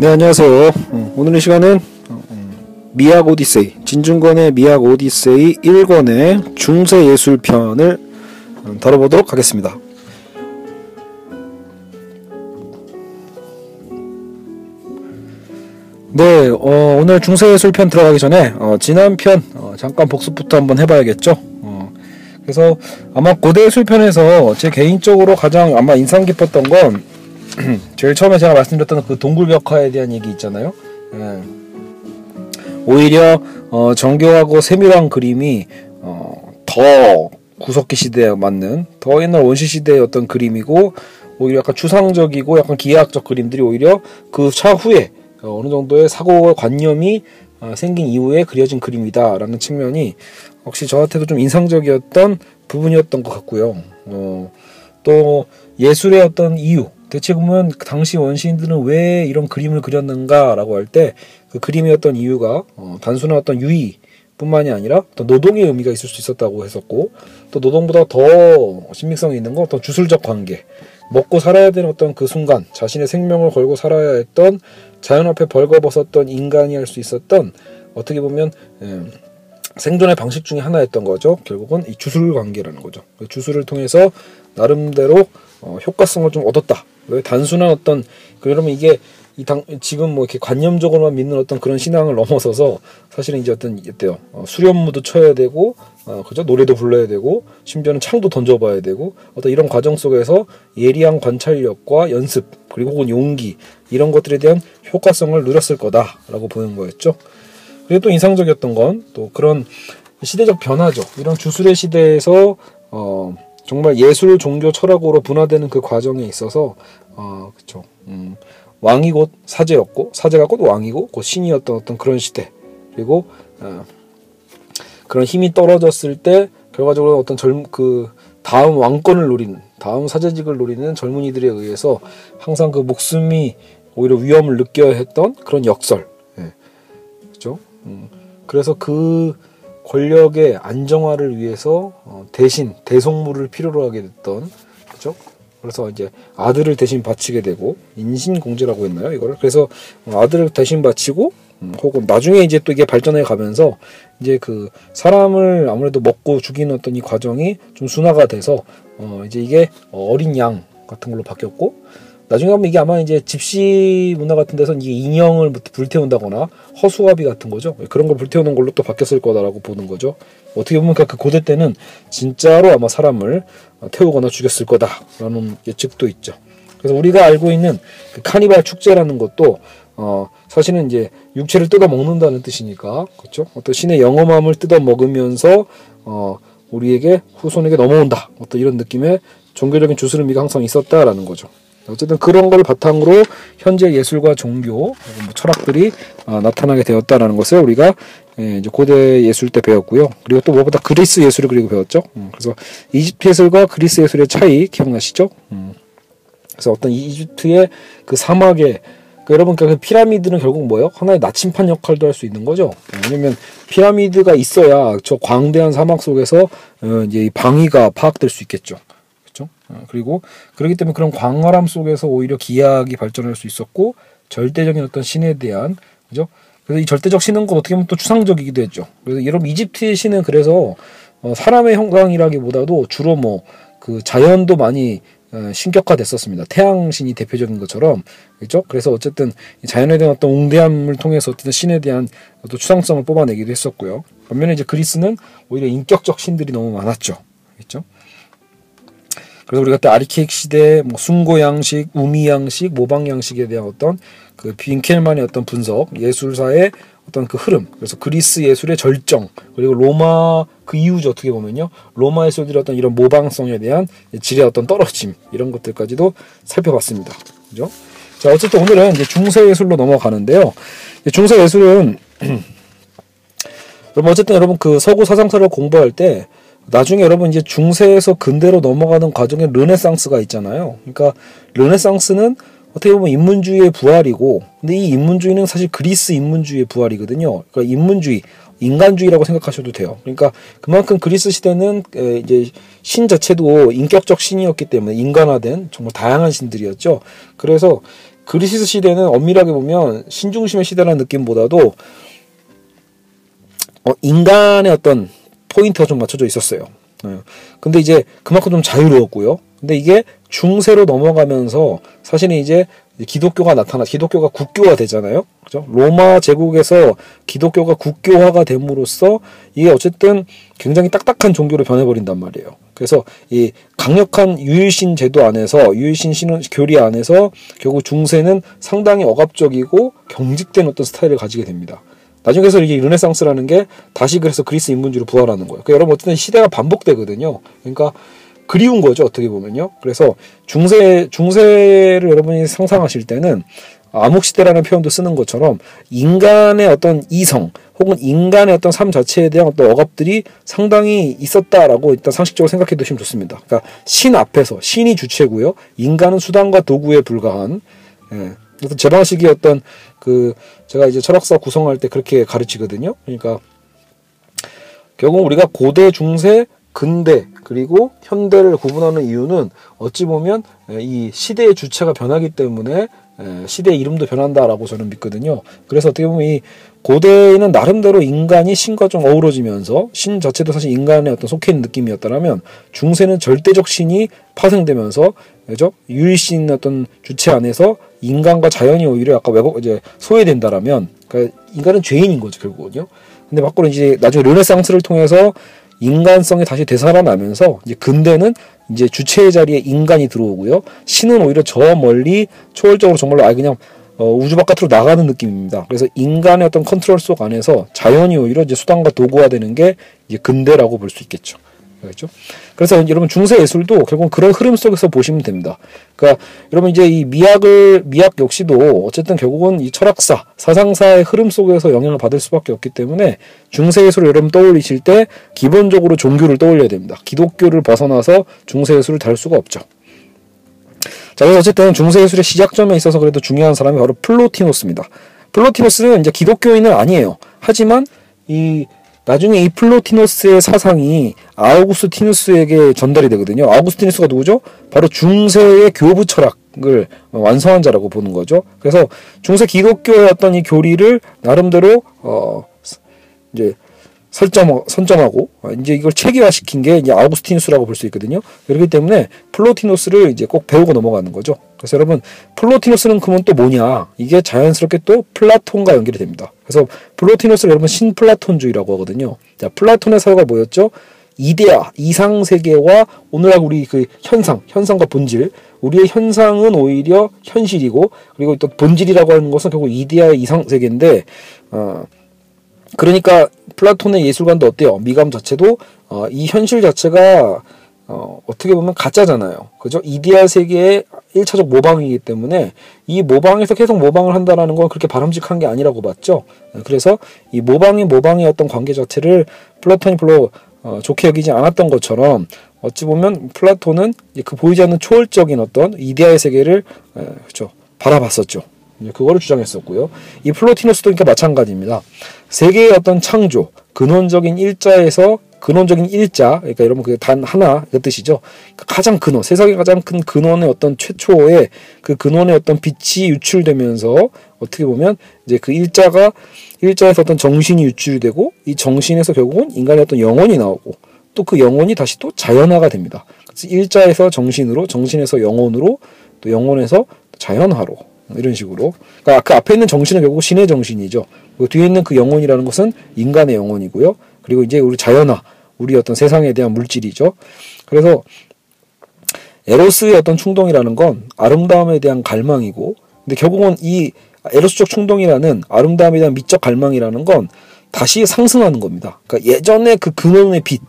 네 안녕하세요. 어, 오늘 의 시간은 어, 음, 미학 오디세이 진중권의 미학 오디세이 1권의 중세 예술편을 어, 다뤄보도록 하겠습니다. 네 어, 오늘 중세 예술편 들어가기 전에 어, 지난 편 어, 잠깐 복습부터 한번 해봐야겠죠. 어, 그래서 아마 고대 예술편에서 제 개인적으로 가장 아마 인상 깊었던 건 제일 처음에 제가 말씀드렸던 그 동굴벽화에 대한 얘기 있잖아요. 예. 오히려 어, 정교하고 세밀한 그림이 어, 더 구석기 시대에 맞는 더 옛날 원시 시대의 어떤 그림이고 오히려 약간 추상적이고 약간 기하학적 그림들이 오히려 그 차후에 어, 어느 정도의 사고 관념이 어, 생긴 이후에 그려진 그림이다라는 측면이 혹시 저한테도 좀 인상적이었던 부분이었던 것 같고요. 어, 또 예술의 어떤 이유 대체 보면 그 당시 원시인들은 왜 이런 그림을 그렸는가라고 할 때 그 그림의 어떤 이유가 어, 단순한 어떤 유의 뿐만이 아니라 또 노동의 의미가 있을 수 있었다고 했었고 또 노동보다 더 신빙성이 있는 건 어떤 주술적 관계 먹고 살아야 되는 어떤 그 순간 자신의 생명을 걸고 살아야 했던 자연 앞에 벌거벗었던 인간이 할 수 있었던 어떻게 보면 음, 생존의 방식 중에 하나였던 거죠. 결국은 이 주술 관계라는 거죠. 그 주술을 통해서 나름대로 어, 효과성을 좀 얻었다. 왜 단순한 어떤 그 여러분 이게 이 당, 지금 뭐 이렇게 관념적으로만 믿는 어떤 그런 신앙을 넘어서서 사실은 이제 어떤 어때요 어, 수련무도 쳐야 되고 어, 그죠 노래도 불러야 되고 심지어는 창도 던져봐야 되고 어떤 이런 과정 속에서 예리한 관찰력과 연습 그리고 혹은 용기 이런 것들에 대한 효과성을 누렸을 거다라고 보는 거였죠. 그리고 또 인상적이었던 건 또 그런 시대적 변화죠. 이런 주술의 시대에서 어 정말 예술, 종교, 철학으로 분화되는 그 과정에 있어서 어 그쵸. 음, 왕이 곧 사제였고 사제가 곧 왕이고 곧 신이었던 어떤 그런 시대 그리고 어, 그런 힘이 떨어졌을 때 결과적으로 어떤 젊 그 다음 왕권을 노리는 다음 사제직을 노리는 젊은이들에 의해서 항상 그 목숨이 오히려 위험을 느껴야 했던 그런 역설 예. 그죠 음, 그래서 그 권력의 안정화를 위해서 어, 대신 대속물을 필요로 하게 됐던 그죠? 그래서 이제 아들을 대신 바치게 되고 인신공제라고 했나요 이거를 그래서 아들을 대신 바치고 음, 혹은 나중에 이제 또 이게 발전해 가면서 이제 그 사람을 아무래도 먹고 죽이는 어떤 이 과정이 좀 순화가 돼서 어 이제 이게 어린 양 같은 걸로 바뀌었고 나중에 가면 이게 아마 이제 집시 문화 같은 데서는 이게 인형을 불태운다거나 허수아비 같은 거죠. 그런 걸 불태우는 걸로 또 바뀌었을 거다라고 보는 거죠. 어떻게 보면 그 고대 때는 진짜로 아마 사람을 태우거나 죽였을 거다라는 예측도 있죠. 그래서 우리가 알고 있는 그 카니발 축제라는 것도 어 사실은 이제 육체를 뜯어 먹는다는 뜻이니까 그렇죠. 어떤 신의 영험함을 뜯어 먹으면서 어 우리에게 후손에게 넘어온다. 어떤 이런 느낌의 종교적인 의미가 항상 있었다라는 거죠. 어쨌든 그런 걸 바탕으로 현재 예술과 종교, 뭐 철학들이 어, 나타나게 되었다라는 것을 우리가 예, 이제 고대 예술 때 배웠고요. 그리고 또 무엇보다 그리스 예술을 그리고 배웠죠. 음, 그래서 이집트 예술과 그리스 예술의 차이 기억나시죠? 음, 그래서 어떤 이집트의 그 사막에 그 여러분 그 피라미드는 결국 뭐예요? 하나의 나침판 역할도 할 수 있는 거죠. 왜냐면 피라미드가 있어야 저 광대한 사막 속에서 어, 이제 방위가 파악될 수 있겠죠. 그렇죠? 그리고 그렇기 때문에 그런 광활함 속에서 오히려 기하학이 발전할 수 있었고 절대적인 어떤 신에 대한 그죠? 그래서 이 절대적 신은 것 어떻게 보면 또 추상적이기도 했죠. 그래서 여러분 이집트의 신은 그래서 어, 사람의 형상이라기보다도 주로 뭐 그 자연도 많이 어, 신격화됐었습니다. 태양신이 대표적인 것처럼 그렇죠. 그래서 어쨌든 자연에 대한 어떤 웅대함을 통해서 어떤 신에 대한 어떤 추상성을 뽑아내기도 했었고요. 반면에 이제 그리스는 오히려 인격적 신들이 너무 많았죠. 그렇죠. 그래서 우리가 그때 아리케익 시대, 뭐 숭고 양식, 우미 양식, 모방 양식에 대한 어떤 그 빈켈만의 어떤 분석, 예술사의 어떤 그 흐름, 그래서 그리스 예술의 절정, 그리고 로마 그 이후죠 어떻게 보면요, 로마 예술들의 어떤 이런 모방성에 대한 질의 어떤 떨어짐 이런 것들까지도 살펴봤습니다. 그죠? 자 어쨌든 오늘은 이제 중세 예술로 넘어가는데요. 중세 예술은 여러분 어쨌든 여러분 그 서구 사상사를 공부할 때 나중에 여러분 이제 중세에서 근대로 넘어가는 과정에 르네상스가 있잖아요. 그러니까 르네상스는 어떻게 보면 인문주의의 부활이고, 근데 이 인문주의는 사실 그리스 인문주의의 부활이거든요. 그러니까 인문주의, 인간주의라고 생각하셔도 돼요. 그러니까 그만큼 그리스 시대는 이제 신 자체도 인격적 신이었기 때문에 인간화된 정말 다양한 신들이었죠. 그래서 그리스 시대는 엄밀하게 보면 신중심의 시대라는 느낌보다도 어, 인간의 어떤 포인트가 좀 맞춰져 있었어요. 네. 근데 이제 그만큼 좀 자유로웠고요. 근데 이게 중세로 넘어가면서 사실은 이제 기독교가 나타나 기독교가 국교화 되잖아요. 그죠? 로마 제국에서 기독교가 국교화가 됨으로써 이게 어쨌든 굉장히 딱딱한 종교로 변해버린단 말이에요. 그래서 이 강력한 유일신 제도 안에서 유일신 신은 교리 안에서 결국 중세는 상당히 억압적이고 경직된 어떤 스타일을 가지게 됩니다. 나중에 서 이게 르네상스라는 게 다시 그래서 그리스 인문주의로 부활하는 거예요. 그러니까 여러분 어쨌든 시대가 반복되거든요. 그러니까 그리운 거죠 어떻게 보면요. 그래서 중세 중세를 여러분이 상상하실 때는 암흑 시대라는 표현도 쓰는 것처럼 인간의 어떤 이성 혹은 인간의 어떤 삶 자체에 대한 어떤 억압들이 상당히 있었다라고 일단 상식적으로 생각해 두시면 좋습니다. 그러니까 신 앞에서 신이 주체고요. 인간은 수단과 도구에 불과한 예. 어떤 제 방식의 어떤 그 제가 이제 철학사 구성할 때 그렇게 가르치거든요. 그러니까 결국 우리가 고대, 중세, 근대 그리고 현대를 구분하는 이유는 어찌 보면 이 시대의 주체가 변하기 때문에 시대의 이름도 변한다라고 저는 믿거든요. 그래서 어떻게 보면 이 고대에는 나름대로 인간이 신과 좀 어우러지면서 신 자체도 사실 인간의 어떤 속해 있는 느낌이었다면 중세는 절대적 신이 파생되면서 그죠? 유일신 어떤 주체 안에서 인간과 자연이 오히려 약간 왜곡 이제 소외된다라면 그러니까 인간은 죄인인 거죠 결국은요. 근데 밖으로 이제 나중에 르네상스를 통해서 인간성이 다시 되살아나면서 이제 근대는 이제 주체의 자리에 인간이 들어오고요. 신은 오히려 저 멀리 초월적으로 정말로 아예 그냥 어, 우주 바깥으로 나가는 느낌입니다. 그래서 인간의 어떤 컨트롤 속 안에서 자연이 오히려 이제 수단과 도구화 되는 게 이제 근대라고 볼 수 있겠죠. 그렇죠? 그래서 여러분 중세 예술도 결국 그런 흐름 속에서 보시면 됩니다. 그러니까 여러분 이제 이 미학을 미학 역시도 어쨌든 결국은 이 철학사, 사상사의 흐름 속에서 영향을 받을 수밖에 없기 때문에 중세 예술을 여러분 떠올리실 때 기본적으로 종교를 떠올려야 됩니다. 기독교를 벗어나서 중세 예술을 다룰 수가 없죠. 자, 그래서 어쨌든 중세 예술의 시작점에 있어서 그래도 중요한 사람이 바로 플로티노스입니다. 플로티노스는 이제 기독교인은 아니에요. 하지만 이 나중에 이 플로티노스의 사상이 아우구스티누스에게 전달이 되거든요. 아우구스티누스가 누구죠? 바로 중세의 교부 철학을 완성한 자라고 보는 거죠. 그래서 중세 기독교의 어떤 이 교리를 나름대로 어 이제 설정 선점하고 이제 이걸 체계화시킨 게 이제 아우구스티누스라고 볼 수 있거든요. 그렇기 때문에 플로티노스를 이제 꼭 배우고 넘어가는 거죠. 그래서 여러분 플로티노스는 그러면 또 뭐냐? 이게 자연스럽게 또 플라톤과 연결이 됩니다. 그래서 플로티노스를 여러분 신플라톤주의라고 하거든요. 자, 플라톤의 사고가 뭐였죠? 이데아, 이상 세계와 오늘날 우리 그 현상, 현상과 본질, 우리의 현상은 오히려 현실이고 그리고 또 본질이라고 하는 것은 결국 이데아의 이상 세계인데 어 그러니까 플라톤의 예술관도 어때요? 미감 자체도 어, 이 현실 자체가 어, 어떻게 보면 가짜잖아요. 그죠? 이데아 세계의 1차적 모방이기 때문에 이 모방에서 계속 모방을 한다라는 건 그렇게 바람직한 게 아니라고 봤죠. 그래서 이 모방이 모방의 어떤 관계 자체를 플라톤이 별로 어, 좋게 여기지 않았던 것처럼 어찌 보면 플라톤은 그 보이지 않는 초월적인 어떤 이데아의 세계를 에, 그렇죠. 바라봤었죠. 그거를 주장했었고요. 이 플로티노스도 그러니까 마찬가지입니다. 세계의 어떤 창조, 근원적인 일자에서 근원적인 일자, 그러니까 여러분 그 단 하나 그 뜻이죠. 가장 근원, 세상의 가장 큰 근원의 어떤 최초의 그 근원의 어떤 빛이 유출되면서 어떻게 보면 이제 그 일자가 일자에서 어떤 정신이 유출되고 이 정신에서 결국은 인간의 어떤 영혼이 나오고 또 그 영혼이 다시 또 자연화가 됩니다. 그래서 일자에서 정신으로, 정신에서 영혼으로, 또 영혼에서 자연화로 이런 식으로. 그러니까 그 앞에 있는 정신은 결국 신의 정신이죠. 그 뒤에 있는 그 영혼이라는 것은 인간의 영혼이고요. 그리고 이제 우리 자연화, 우리 어떤 세상에 대한 물질이죠. 그래서 에로스의 어떤 충동이라는 건 아름다움에 대한 갈망이고, 근데 결국은 이 에로스적 충동이라는 아름다움에 대한 미적 갈망이라는 건 다시 상승하는 겁니다. 그러니까 예전에 그 근원의 빛.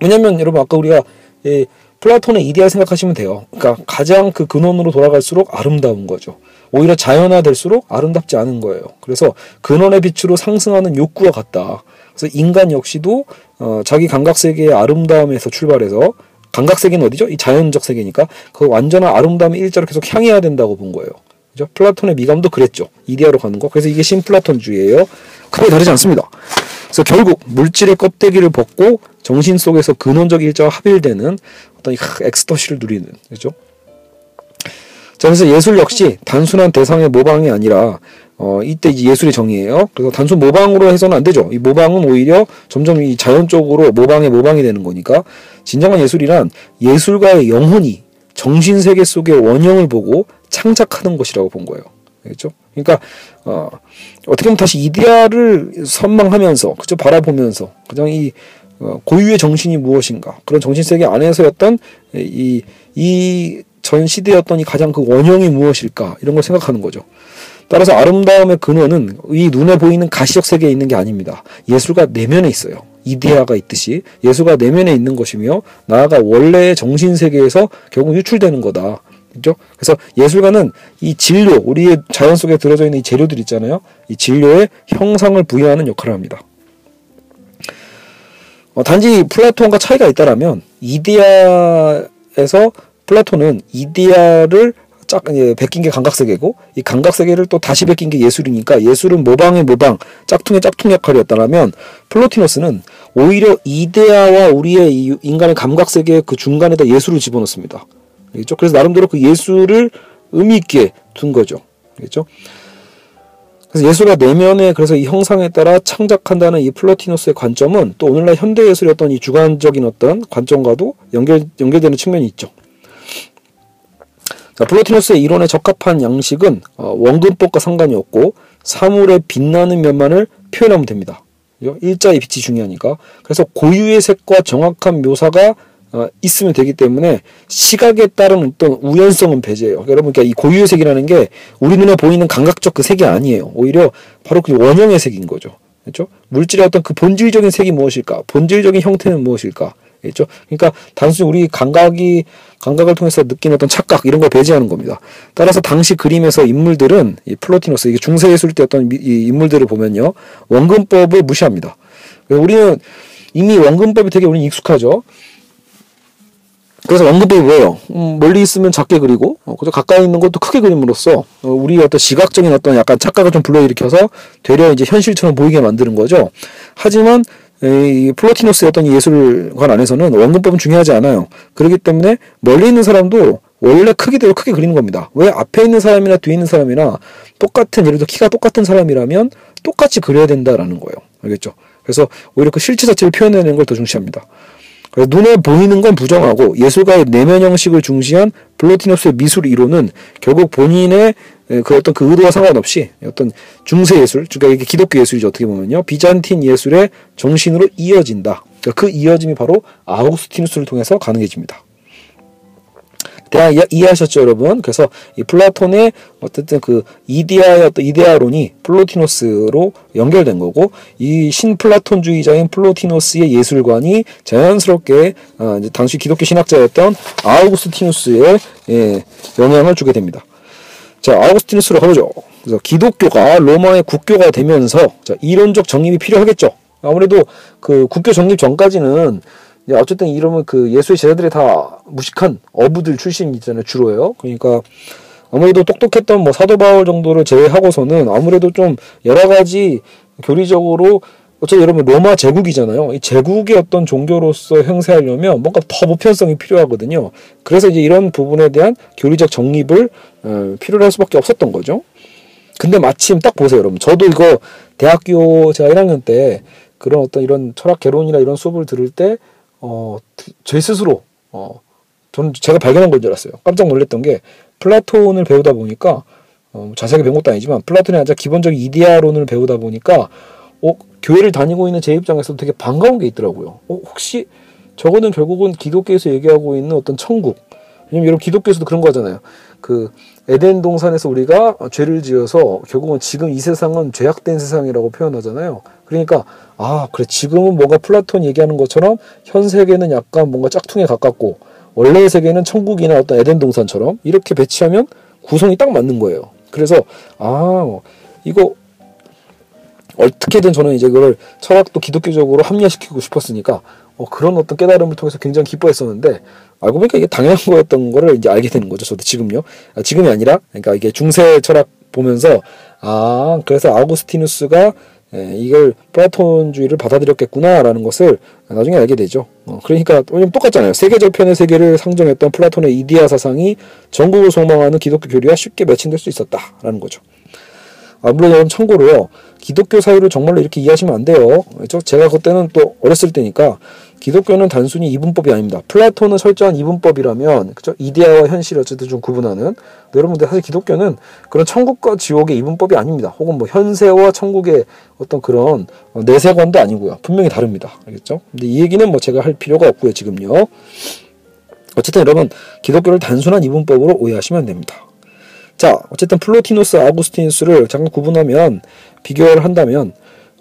왜냐면 여러분 아까 우리가 예, 플라톤의 이데아 생각하시면 돼요. 그러니까 가장 그 근원으로 돌아갈수록 아름다운 거죠. 오히려 자연화될수록 아름답지 않은 거예요. 그래서 근원의 빛으로 상승하는 욕구와 같다. 그래서 인간 역시도 어, 자기 감각 세계의 아름다움에서 출발해서 감각 세계는 어디죠? 이 자연적 세계니까 그 완전한 아름다움의 일자로 계속 향해야 된다고 본 거예요. 그죠? 플라톤의 미감도 그랬죠. 이데아로 가는 거. 그래서 이게 신플라톤주의예요. 크게 다르지 않습니다. 그래서 결국 물질의 껍데기를 벗고 정신 속에서 근원적 일자와 합일되는 어떤 엑스터시를 누리는 그죠? 자, 그래서 예술 역시 단순한 대상의 모방이 아니라 어, 이때 예술의 정의예요. 그래서 단순 모방으로 해서는 안 되죠. 이 모방은 오히려 점점 이 자연적으로 모방의 모방이 되는 거니까 진정한 예술이란 예술가의 영혼이 정신 세계 속의 원형을 보고 창작하는 것이라고 본 거예요. 알겠죠? 그러니까 어, 어떻게 보면 다시 이데아를 선망하면서 그죠 바라보면서 그냥 이 어, 고유의 정신이 무엇인가 그런 정신 세계 안에서였던 이이 전 시대였던 이 가장 그 원형이 무엇일까 이런 걸 생각하는 거죠. 따라서 아름다움의 근원은 이 눈에 보이는 가시적 세계에 있는 게 아닙니다. 예술가 내면에 있어요. 이데아가 있듯이 예술가 내면에 있는 것이며 나아가 원래의 정신 세계에서 결국 유출되는 거다. 그죠? 그래서 예술가는 이 질료, 우리의 자연 속에 들어져 있는 이 재료들 있잖아요. 이 질료에 형상을 부여하는 역할을 합니다. 어, 단지 플라톤과 차이가 있다라면 이데아에서 플라톤은 이데아를 짝 예, 베낀 게 감각 세계고 이 감각 세계를 또 다시 베낀 게 예술이니까 예술은 모방의 모방, 짝퉁의 짝퉁 역할이었다면 플로티노스는 오히려 이데아와 우리의 이 인간의 감각 세계의 그 중간에다 예술을 집어넣습니다. 알겠죠? 그래서 나름대로 그 예술을 의미 있게 둔 거죠. 알겠죠? 그래서 예술가 내면에 그래서 이 형상에 따라 창작한다는 이 플로티노스의 관점은 또 오늘날 현대 예술의 어떤 이 주관적인 어떤 관점과도 연결 연결되는 측면이 있죠. 자, 플로티노스의 이론에 적합한 양식은 어, 원근법과 상관이 없고 사물의 빛나는 면만을 표현하면 됩니다. 일자의 빛이 중요하니까. 그래서 고유의 색과 정확한 묘사가 어, 있으면 되기 때문에 시각에 따른 어떤 우연성은 배제해요. 여러분, 그러니까 이 고유의 색이라는 게 우리 눈에 보이는 감각적 그 색이 아니에요. 오히려 바로 그 원형의 색인 거죠. 그렇죠? 물질의 어떤 그 본질적인 색이 무엇일까? 본질적인 형태는 무엇일까? 그렇죠? 그러니까 단순히 우리 감각이 감각을 통해서 느낀 어떤 착각 이런 걸 배제하는 겁니다. 따라서 당시 그림에서 인물들은 이 플로티노스 이게 중세 예술 때 어떤 이 인물들을 보면요 원근법을 무시합니다. 우리는 이미 원근법이 되게 우리는 익숙하죠. 그래서 원근법이 뭐예요? 음, 멀리 있으면 작게 그리고 어, 그저 가까이 있는 것도 크게 그림으로써 어, 우리 어떤 시각적인 어떤 약간 착각을 좀 불러일으켜서 되려 이제 현실처럼 보이게 만드는 거죠. 하지만 이 플로티노스의 어떤 예술관 안에서는 원근법은 중요하지 않아요. 그렇기 때문에 멀리 있는 사람도 원래 크기대로 크게 그리는 겁니다. 왜 앞에 있는 사람이나 뒤에 있는 사람이나 똑같은 예를 들어 키가 똑같은 사람이라면 똑같이 그려야 된다라는 거예요. 알겠죠? 그래서 오히려 그 실체 자체를 표현해내는 걸 더 중시합니다. 그래서 눈에 보이는 건 부정하고 예술가의 내면 형식을 중시한 플로티노스의 미술 이론은 결국 본인의 그 어떤 그 의도와 상관없이 어떤 중세 예술, 그러니까 이게 기독교 예술이죠 어떻게 보면요 비잔틴 예술의 정신으로 이어진다. 그러니까 그 이어짐이 바로 아우구스티누스를 통해서 가능해집니다. 대략 이해하셨죠, 여러분? 그래서 이 플라톤의 어쨌든 그 이데아의 어떤 이데아론이 플로티노스로 연결된 거고 이 신플라톤주의자인 플로티노스의 예술관이 자연스럽게 어, 이제 당시 기독교 신학자였던 아우구스티누스의 예, 영향을 주게 됩니다. 자, 아우구스티누스로 가보죠. 그래서 기독교가 로마의 국교가 되면서 자, 이론적 정립이 필요하겠죠. 아무래도 그 국교 정립 전까지는 어쨌든 이러면 그 예수의 제자들이 다 무식한 어부들 출신이잖아요 주로요. 그러니까 아무래도 똑똑했던 뭐 사도 바울 정도를 제외하고서는 아무래도 좀 여러 가지 교리적으로 어쨌든 여러분 로마 제국이잖아요. 이 제국의 어떤 종교로서 행세하려면 뭔가 더 보편성이 필요하거든요. 그래서 이제 이런 부분에 대한 교리적 정립을 어, 필요로 할 수밖에 없었던 거죠. 근데 마침 딱 보세요, 여러분. 저도 이거 대학교 제가 1학년 때 그런 어떤 이런 철학 개론이나 이런 수업을 들을 때 어, 제 스스로, 어, 저는 제가 발견한 건줄 알았어요. 깜짝 놀랐던 게, 플라톤을 배우다 보니까, 어, 자세하게 배운 것도 아니지만, 플라톤이 아니라 기본적인 이데아론을 배우다 보니까, 어, 교회를 다니고 있는 제 입장에서 되게 반가운 게 있더라고요. 어, 혹시, 저거는 결국은 기독교에서 얘기하고 있는 어떤 천국. 왜냐면 여러분 기독교에서도 그런 거 하잖아요. 그, 에덴 동산에서 우리가 죄를 지어서 결국은 지금 이 세상은 죄악된 세상이라고 표현하잖아요. 그러니까 아 그래 지금은 뭔가 플라톤 얘기하는 것처럼 현 세계는 약간 뭔가 짝퉁에 가깝고 원래의 세계는 천국이나 어떤 에덴 동산처럼 이렇게 배치하면 구성이 딱 맞는 거예요. 그래서 아 이거 어떻게든 저는 이제 그걸 철학도 기독교적으로 합리화시키고 싶었으니까 어, 그런 어떤 깨달음을 통해서 굉장히 기뻐했었는데 알고 보니까 이게 당연한 거였던 거를 이제 알게 되는 거죠. 저도 지금요. 아, 지금이 아니라 그러니까 이게 중세 철학 보면서 아 그래서 아우구스티누스가 예, 이걸 플라톤주의를 받아들였겠구나라는 것을 나중에 알게 되죠. 어, 그러니까 똑같잖아요. 세계 저편의 세계를 상정했던 플라톤의 이데아 사상이 천국을 소망하는 기독교 교리와 쉽게 매칭될 수 있었다라는 거죠. 아, 물론 참고로요. 기독교 사유를 정말로 이렇게 이해하시면 안 돼요. 그렇죠? 제가 그때는 또 어렸을 때니까 기독교는 단순히 이분법이 아닙니다. 플라톤은 철저한 이분법이라면 그죠? 이데아와 현실 어쨌든 좀 구분하는 여러분들 사실 기독교는 그런 천국과 지옥의 이분법이 아닙니다. 혹은 뭐 현세와 천국의 어떤 그런 내세관도 아니고요. 분명히 다릅니다. 알겠죠? 근데 이 얘기는 뭐 제가 할 필요가 없고요. 지금요. 어쨌든 여러분 기독교를 단순한 이분법으로 오해하시면 안 됩니다. 자, 어쨌든 플로티누스, 아우구스티누스를 잠깐 구분하면 비교를 한다면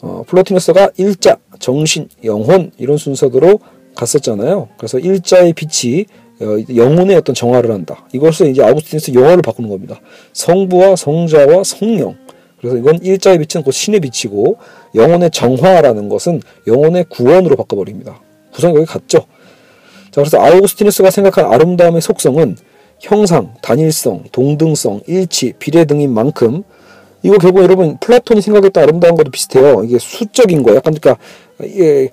어, 플로티누스가 일자, 정신, 영혼 이런 순서대로 갔었잖아요. 그래서 일자의 빛이 어, 영혼의 어떤 정화를 한다. 이것을 이제 아우구스티누스 영어를 바꾸는 겁니다. 성부와 성자와 성령. 그래서 이건 일자의 빛은 곧 신의 빛이고 영혼의 정화라는 것은 영혼의 구원으로 바꿔버립니다. 구성이 거기 같죠. 자, 그래서 아우구스티누스가 생각한 아름다움의 속성은 형상, 단일성, 동등성, 일치, 비례 등인 만큼 이거 결국 여러분 플라톤이 생각했던 아름다운 것도 비슷해요. 이게 수적인 거, 약간 그러니까 이게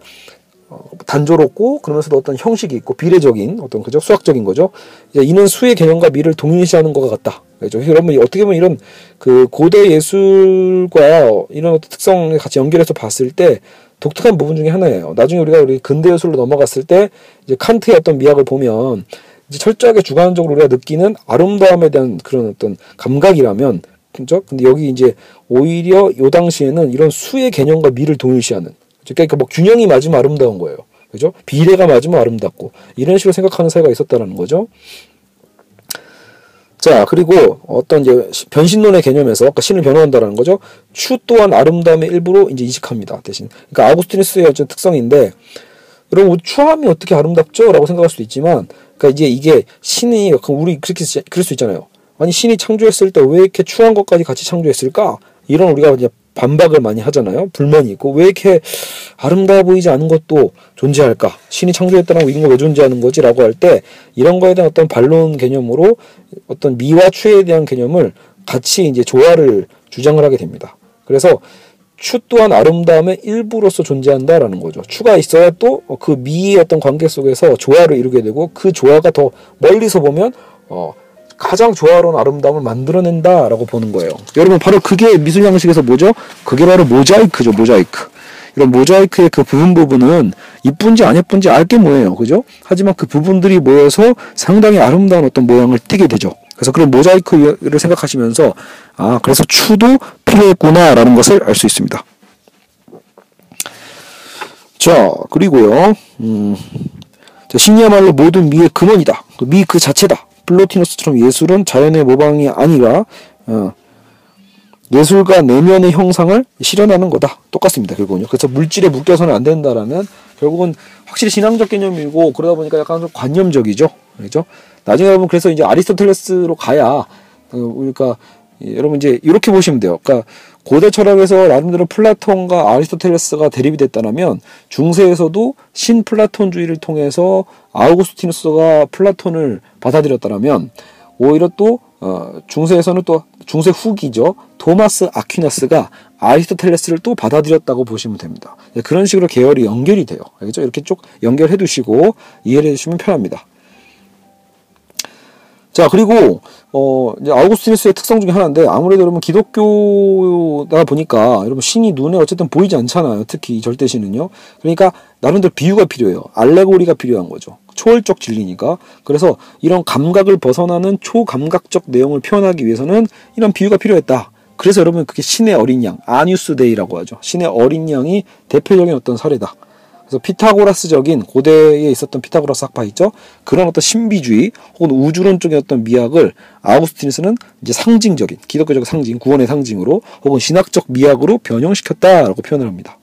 어, 단조롭고 그러면서도 어떤 형식이 있고 비례적인 어떤 그죠 수학적인 거죠. 이는 수의 개념과 미를 동일시하는 것 같다. 그죠. 여러분 어떻게 보면 이런 그 고대 예술과 이런 어떤 특성을 같이 연결해서 봤을 때 독특한 부분 중에 하나예요. 나중에 우리가 우리 근대 예술로 넘어갔을 때 이제 칸트의 어떤 미학을 보면 이제 철저하게 주관적으로 우리가 느끼는 아름다움에 대한 그런 어떤 감각이라면 그죠? 근데 여기 이제 오히려 요 당시에는 이런 수의 개념과 미를 동일시하는 그러니까 뭐 균형이 맞으면 아름다운 거예요. 그죠? 비례가 맞으면 아름답고 이런 식으로 생각하는 사회가 있었다는 거죠. 자, 그리고 어떤 이제 변신론의 개념에서 아까 신을 변호한다라는 거죠. 추 또한 아름다움의 일부로 이제 인식합니다. 대신. 그러니까 아구스티누스의 어떤 특성인데 여러분 추함이 어떻게 아름답죠? 라고 생각할 수도 있지만 그러니까 이제 이게 신이 우리 그렇게 그럴 수 있잖아요. 아니 신이 창조했을 때 왜 이렇게 추한 것까지 같이 창조했을까? 이런 우리가 이제 반박을 많이 하잖아요. 불만이 있고 왜 이렇게 아름다워 보이지 않은 것도 존재할까? 신이 창조했다라고 이런 거 왜 존재하는 거지?라고 할 때 이런 거에 대한 어떤 반론 개념으로 어떤 미와 추에 대한 개념을 같이 이제 조화를 주장을 하게 됩니다. 그래서 추 또한 아름다움의 일부로서 존재한다라는 거죠. 추가 있어야 또 그 미의 어떤 관계 속에서 조화를 이루게 되고 그 조화가 더 멀리서 보면 어 가장 조화로운 아름다움을 만들어낸다라고 보는 거예요. 여러분 바로 그게 미술 양식에서 뭐죠? 그게 바로 모자이크죠. 모자이크. 이런 모자이크의 그 부분 부분은 이쁜지 안 예쁜지 알게 뭐예요. 그죠? 하지만 그 부분들이 모여서 상당히 아름다운 어떤 모양을 띠게 되죠. 그래서 그런 모자이크를 생각하시면서 아 그래서 추도 필요했구나라는 것을 알 수 있습니다. 자 그리고요 음, 자, 신이야말로 모든 미의 근원이다. 미 그 자체다. 플로티너스처럼 예술은 자연의 모방이 아니라 어, 예술가 내면의 형상을 실현하는 거다. 똑같습니다. 결국은요. 그래서 물질에 묶여서는 안 된다라는 결국은 확실히 신앙적 개념이고 그러다 보니까 약간 좀 관념적이죠. 그렇죠? 나중에 여러분 그래서 이제 아리스토텔레스로 가야 어, 그러니까 여러분 이제 이렇게 보시면 돼요. 그러니까 고대 철학에서 나름대로 플라톤과 아리스토텔레스가 대립이 됐다면 중세에서도 신 플라톤주의를 통해서 아우구스티누스가 플라톤을 받아들였다면 오히려 또 어, 중세에서는 또 중세 후기죠 토마스 아퀴나스가 아리스토텔레스를 또 받아들였다고 보시면 됩니다. 네, 그런 식으로 계열이 연결이 돼요. 알겠죠? 이렇게 쭉 연결해 두시고 이해를 해주시면 편합니다. 자 그리고 어 이제 아우구스티누스의 특성 중에 하나인데 아무래도 여러분 기독교다 보니까 여러분 신이 눈에 어쨌든 보이지 않잖아요. 특히 절대 신은요. 그러니까 나름대로 비유가 필요해요. 알레고리가 필요한 거죠. 초월적 진리니까. 그래서 이런 감각을 벗어나는 초감각적 내용을 표현하기 위해서는 이런 비유가 필요했다. 그래서 여러분 그게 신의 어린 양, Agnus Dei라고 하죠. 신의 어린 양이 대표적인 어떤 사례다. 그래서 피타고라스적인 고대에 있었던 피타고라스 학파 있죠. 그런 어떤 신비주의 혹은 우주론 쪽의 어떤 미학을 아우구스티누스는 이제 상징적인 기독교적 상징, 구원의 상징으로 혹은 신학적 미학으로 변형시켰다라고 표현을 합니다.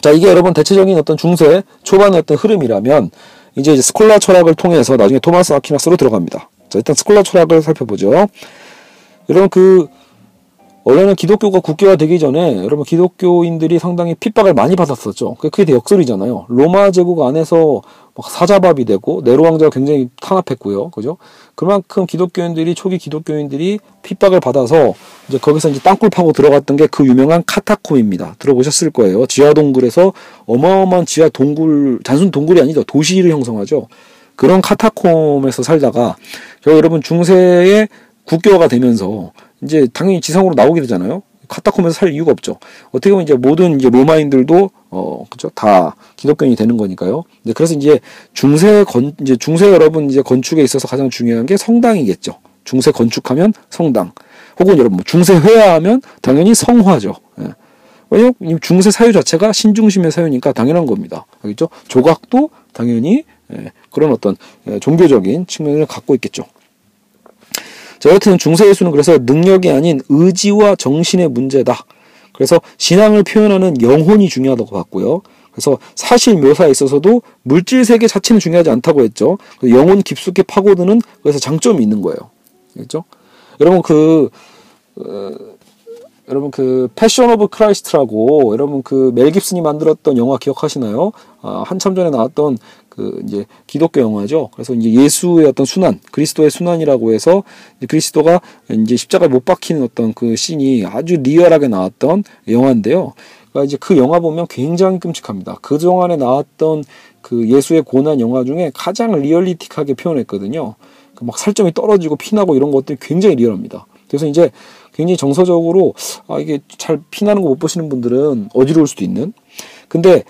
자, 이게 여러분 대체적인 어떤 중세 초반의 어떤 흐름이라면 이제, 이제 스콜라 철학을 통해서 나중에 토마스 아퀴나스로 들어갑니다. 자, 일단 스콜라 철학을 살펴보죠. 여러분 그 원래는 기독교가 국교화되기 전에 여러분 기독교인들이 상당히 핍박을 많이 받았었죠. 그게 역설이잖아요. 로마 제국 안에서 사자밥이 되고 네로 왕자가 굉장히 탄압했고요. 그죠? 그만큼 기독교인들이 초기 기독교인들이 핍박을 받아서 이제 거기서 이제 땅굴 파고 들어갔던 게 그 유명한 카타콤입니다. 들어보셨을 거예요. 지하 동굴에서 어마어마한 지하 동굴, 단순 동굴이 아니죠. 도시를 형성하죠. 그런 카타콤에서 살다가 저 여러분 중세의 국교가 되면서 이제 당연히 지상으로 나오게 되잖아요. 카타콤에서 살 이유가 없죠. 어떻게 보면 이제 모든 이제 로마인들도 어 그죠 다 기독교인이 되는 거니까요. 네, 그래서 이제 중세 건 이제 중세 여러분 이제 건축에 있어서 가장 중요한 게 성당이겠죠. 중세 건축하면 성당. 혹은 여러분 뭐 중세 회화하면 당연히 성화죠. 예. 왜냐면 중세 사유 자체가 신중심의 사유니까 당연한 겁니다. 알겠죠? 조각도 당연히 예, 그런 어떤 예, 종교적인 측면을 갖고 있겠죠. 자, 여하튼 중세 예수는 그래서 능력이 아닌 의지와 정신의 문제다. 그래서 신앙을 표현하는 영혼이 중요하다고 봤고요. 그래서 사실 묘사에 있어서도 물질 세계 자체는 중요하지 않다고 했죠. 영혼 깊숙이 파고드는 그래서 장점이 있는 거예요. 알겠죠? 여러분 그 어, 여러분 그 Passion of Christ라고 여러분 그 멜 깁슨이 만들었던 영화 기억하시나요? 아, 한참 전에 나왔던 그 이제 기독교 영화죠. 그래서 이제 예수의 어떤 수난, 그리스도의 수난이라고 해서 이제 그리스도가 이제 십자가에 못 박히는 어떤 그 씬이 아주 리얼하게 나왔던 영화인데요. 그러니까 이제 그 영화 보면 굉장히 끔찍합니다. 그 동안에 나왔던 그 예수의 고난 영화 중에 가장 리얼리틱하게 표현했거든요. 그 막 살점이 떨어지고 피나고 이런 것들이 굉장히 리얼합니다. 그래서 이제 굉장히 정서적으로 아 이게 잘 피나는 거 못 보시는 분들은 어지러울 수도 있는. 근데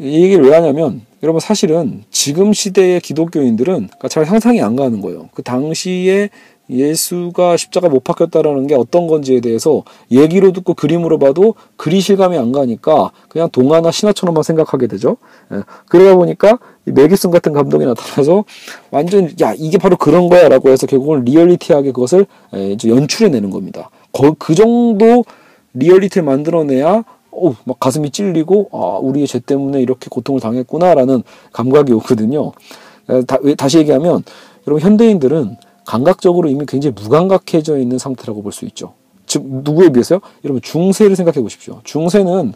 이 얘기를 왜 하냐면 여러분 사실은 지금 시대의 기독교인들은 그러니까 잘 상상이 안 가는 거예요. 그 당시에 예수가 십자가 못 박혔다라는 게 어떤 건지에 대해서 얘기로 듣고 그림으로 봐도 그리 실감이 안 가니까 그냥 동화나 신화처럼만 생각하게 되죠. 예. 그러다 보니까 멜 깁슨 같은 감독이 나타나서 완전 야 이게 바로 그런 거야라고 해서 결국은 리얼리티하게 그것을 예, 연출해내는 겁니다. 그 정도 리얼리티를 만들어내야 오, 막 가슴이 찔리고 아 우리의 죄 때문에 이렇게 고통을 당했구나라는 감각이 오거든요. 예, 다, 다시 얘기하면 여러분 현대인들은 감각적으로 이미 굉장히 무감각해져 있는 상태라고 볼 수 있죠. 즉 누구에 비해서요? 여러분 중세를 생각해 보십시오. 중세는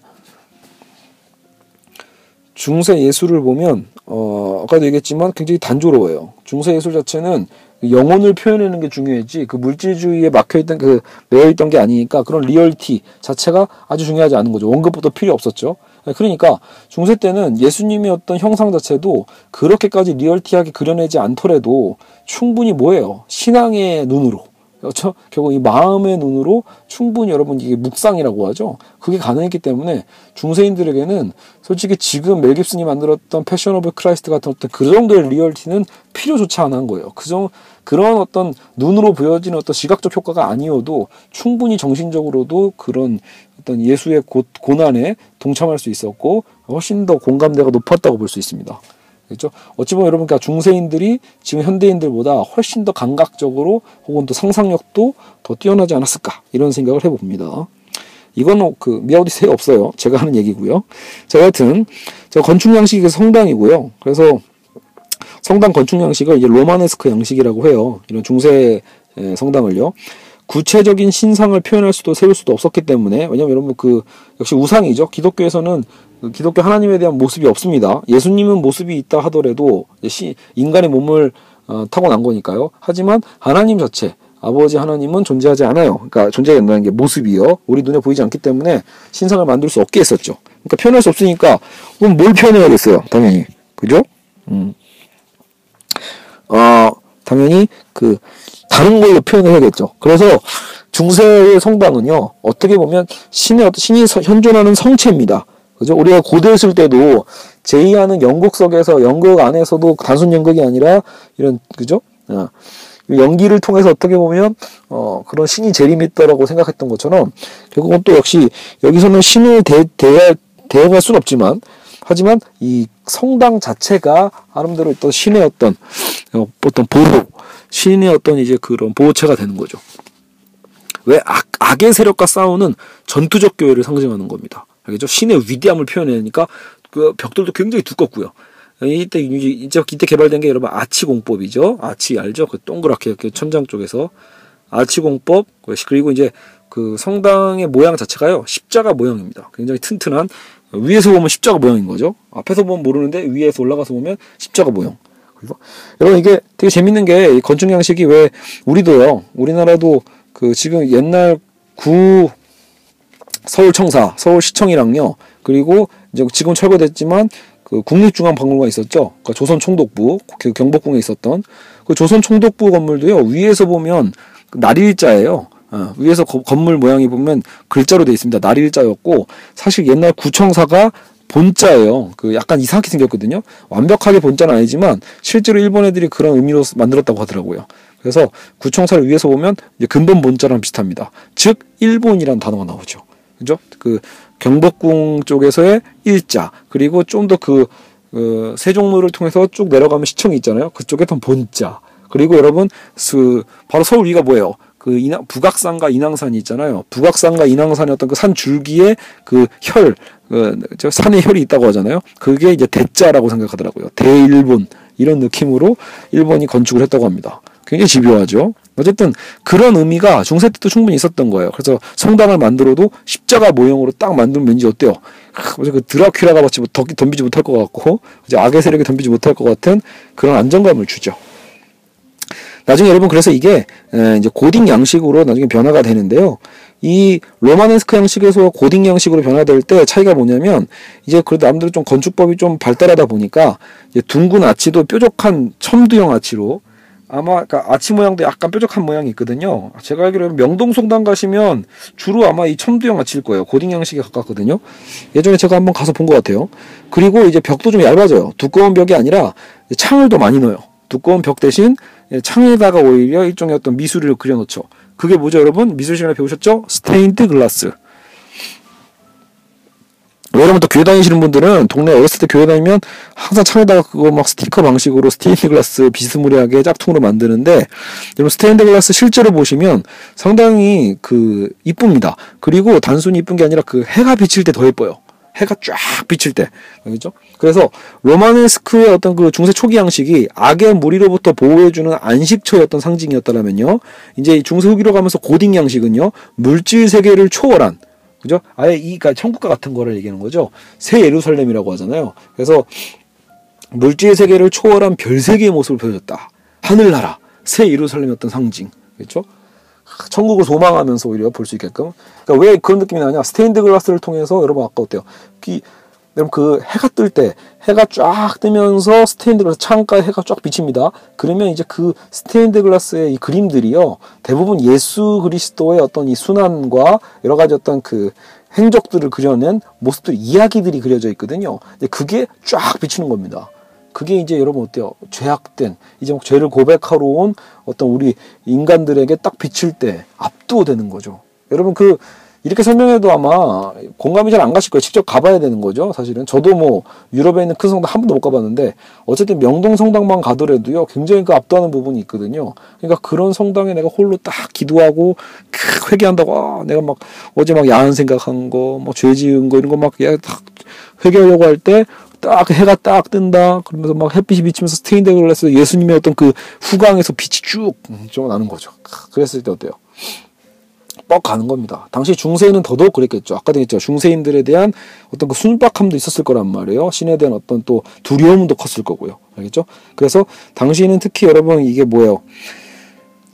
중세 예술을 보면 어 아까도 얘기했지만 굉장히 단조로워요. 중세 예술 자체는 영혼을 표현하는 게 중요했지 그 물질주의에 막혀있던 그 매여있던 게 아니니까 그런 리얼티 자체가 아주 중요하지 않은 거죠. 원급부터 필요 없었죠. 그러니까 중세 때는 예수님의 어떤 형상 자체도 그렇게까지 리얼티하게 그려내지 않더라도 충분히 뭐예요? 신앙의 눈으로 그렇죠? 결국 이 마음의 눈으로 충분히 여러분 이게 묵상이라고 하죠. 그게 가능했기 때문에 중세인들에게는 솔직히 지금 멜 깁슨이 만들었던 Passion of Christ 같은 어떤 그 정도의 리얼리티는 필요조차 안 한 거예요. 그정 그런 어떤 눈으로 보여지는 어떤 시각적 효과가 아니어도 충분히 정신적으로도 그런 어떤 예수의 고, 고난에 동참할 수 있었고 훨씬 더 공감대가 높았다고 볼 수 있습니다. 그렇죠? 어찌 보면 여러분, 그 중세인들이 지금 현대인들보다 훨씬 더 감각적으로 혹은 또 상상력도 더 뛰어나지 않았을까 이런 생각을 해봅니다. 이건 그 미아오디세에 없어요. 제가 하는 얘기고요. 자, 여하튼 저 건축 양식이 성당이고요. 그래서 성당 건축 양식을 이제 로마네스크 양식이라고 해요. 이런 중세 성당을요. 구체적인 신상을 표현할 수도 세울 수도 없었기 때문에 왜냐면 여러분 그 역시 우상이죠. 기독교에서는 그 기독교 하나님에 대한 모습이 없습니다. 예수님은 모습이 있다 하더라도 시, 인간의 몸을 어, 타고난 거니까요. 하지만 하나님 자체 아버지 하나님은 존재하지 않아요. 그러니까 존재한다는 게 모습이요. 우리 눈에 보이지 않기 때문에 신상을 만들 수 없게 했었죠. 그러니까 표현할 수 없으니까 그럼 뭘 표현해야겠어요. 당연히 그죠? 음. 어 당연히 그 다른 걸로 표현을 해야겠죠. 그래서 중세의 성당은요 신의 신이 현존하는 성체입니다. 그죠? 우리가 고대 있을 때도 제의하는 연극석에서 연극 안에서도 단순 연극이 아니라 이런 그죠? 어, 연기를 통해서 어떻게 보면 어, 그런 신이 재림있다라고 생각했던 것처럼 결국은 또 역시 여기서는 신을 대, 대, 대응할 수는 없지만 하지만 이 성당 자체가 나름대로 어떤 신의 어떤 어, 어떤 보호 신의 어떤 이제 그런 보호체가 되는 거죠. 왜 악, 악의 세력과 싸우는 전투적 교회를 상징하는 겁니다. 알겠죠? 신의 위대함을 표현하니까 그 벽돌도 굉장히 두껍고요. 이때 이제 이때 개발된 게 여러분 아치 공법이죠. 아치 알죠? 그 동그랗게 이렇게 천장 쪽에서 아치 공법 그리고 이제 그 성당의 모양 자체가요 십자가 모양입니다. 굉장히 튼튼한 위에서 보면 십자가 모양인 거죠. 앞에서 보면 모르는데 위에서 올라가서 보면 십자가 모양. 그리고 여러분 이게 되게 재밌는 게 건축 양식이 왜 우리도요 우리나라도 그그 지금 옛날 구 서울청사, 서울시청이랑요. 그리고 이제 지금 철거됐지만 그 국립중앙박물관 있었죠. 그러니까 조선총독부 그 경복궁에 있었던 그 조선총독부 건물도요. 위에서 보면 그 날일자예요. 어, 위에서 거, 건물 모양이 보면 글자로 되어 있습니다. 날일자였고 사실 옛날 구청사가 본자예요. 그 약간 이상하게 생겼거든요. 완벽하게 본자는 아니지만 실제로 일본 애들이 그런 의미로 만들었다고 하더라고요. 그래서 구청사를 위에서 보면 이제 근본 본자랑 비슷합니다. 즉 일본이란 단어가 나오죠. 그죠? 그 경복궁 쪽에서의 일자 그리고 좀 더그 그 세종로를 통해서 쭉 내려가면 시청이 있잖아요. 그쪽에 더 본자 그리고 여러분 그 바로 서울 위가 뭐예요? 그 인왕, 북악산과 인왕산이 있잖아요. 북악산과 인왕산의 어떤 그 산 줄기에 그 혈, 그, 저 산의 혈이 있다고 하잖아요. 그게 이제 대자라고 생각하더라고요. 대일본. 이런 느낌으로 일본이 건축을 했다고 합니다. 굉장히 집요하죠. 어쨌든 그런 의미가 중세 때도 충분히 있었던 거예요. 그래서 성당을 만들어도 십자가 모형으로 딱 만들면 왠지 어때요? 그 드라큘라가 마치 뭐 덤비지 못할 것 같고 이제 악의 세력이 덤비지 못할 것 같은 그런 안정감을 주죠. 나중에 여러분 그래서 이게 이제 고딩 양식으로 나중에 변화가 되는데요. 이 로마네스크 양식에서 고딩 양식으로 변화될 때 차이가 뭐냐면 이제 그래도 남들은 좀 건축법이 좀 발달하다 보니까 둥근 아치도 뾰족한 첨두형 아치로 아마 그러니까 아치 모양도 약간 뾰족한 모양이 있거든요. 제가 알기로는 명동송당 가시면 주로 아마 이 첨두형 아치일 거예요. 고딩 양식에 가깝거든요. 예전에 제가 한번 가서 본 것 같아요. 그리고 이제 벽도 좀 얇아져요. 두꺼운 벽이 아니라 창을 더 많이 넣어요. 두꺼운 벽 대신 창에다가 오히려 일종의 어떤 미술을 그려놓죠. 그게 뭐죠, 여러분? 미술 시간에 배우셨죠? 스테인드 글라스. 여러분 또 교회 다니시는 분들은 동네 어렸을 때 교회 다니면 항상 창에다가 그거 막 스티커 방식으로 스테인드 글라스 비스무리하게 짝퉁으로 만드는데 여러분 스테인드 글라스 실제로 보시면 상당히 그 이쁩니다. 그리고 단순히 이쁜 게 아니라 그 해가 비칠 때 더 예뻐요. 해가 쫙 비칠 때. 그죠? 그래서 로마네스크의 어떤 그 중세 초기 양식이 악의 무리로부터 보호해주는 안식처였던 상징이었다면요. 이제 중세 후기로 가면서 고딕 양식은요. 물질 세계를 초월한 그죠? 아예 이 그러니까 천국과 같은 거를 얘기하는 거죠. 새 예루살렘이라고 하잖아요. 그래서 물질 세계를 초월한 별 세계의 모습을 보여줬다. 하늘나라, 새 예루살렘이었던 상징. 그렇죠? 천국을 소망하면서 오히려 볼 수 있게끔. 그러니까 왜 그런 느낌이 나냐? 스테인드 글라스를 통해서 여러분 아까 어때요? 그, 여러분 그 해가 뜰 때 해가 쫙 뜨면서 스테인드 글라스 창가에 해가 쫙 비칩니다. 그러면 이제 그 스테인드 글라스의 이 그림들이요 대부분 예수 그리스도의 어떤 이 수난과 여러 가지 어떤 그 행적들을 그려낸 모습들 이야기들이 그려져 있거든요. 근데 그게 쫙 비치는 겁니다. 그게 이제 여러분 어때요? 죄악된 이제 막 죄를 고백하러 온 어떤 우리 인간들에게 딱 비칠 때 압도되는 거죠. 여러분 그 이렇게 설명해도 아마 공감이 잘 안 가실 거예요. 직접 가봐야 되는 거죠. 사실은 저도 뭐 유럽에 있는 큰 성당 한 번도 못 가봤는데 어쨌든 명동 성당만 가더라도요 굉장히 그 압도하는 부분이 있거든요. 그러니까 그런 성당에 내가 홀로 딱 기도하고 회개한다고 아, 내가 막 어제 막 야한 생각한 거, 뭐 죄 지은 거 이런 거 막 회개하려고 할 때 딱 해가 딱 뜬다. 그러면서 막 햇빛이 비치면서 스테인드 글라스 예수님의 어떤 그 후광에서 빛이 쭉좀 나는 거죠. 그랬을 때 어때요? 뻑 가는 겁니다. 당시 중세인은 더더욱 그랬겠죠. 아까도 했죠. 중세인들에 대한 어떤 그 순박함도 있었을 거란 말이에요. 신에 대한 어떤 또 두려움도 컸을 거고요. 알겠죠? 그래서 당시에는 특히 여러분 이게 뭐예요?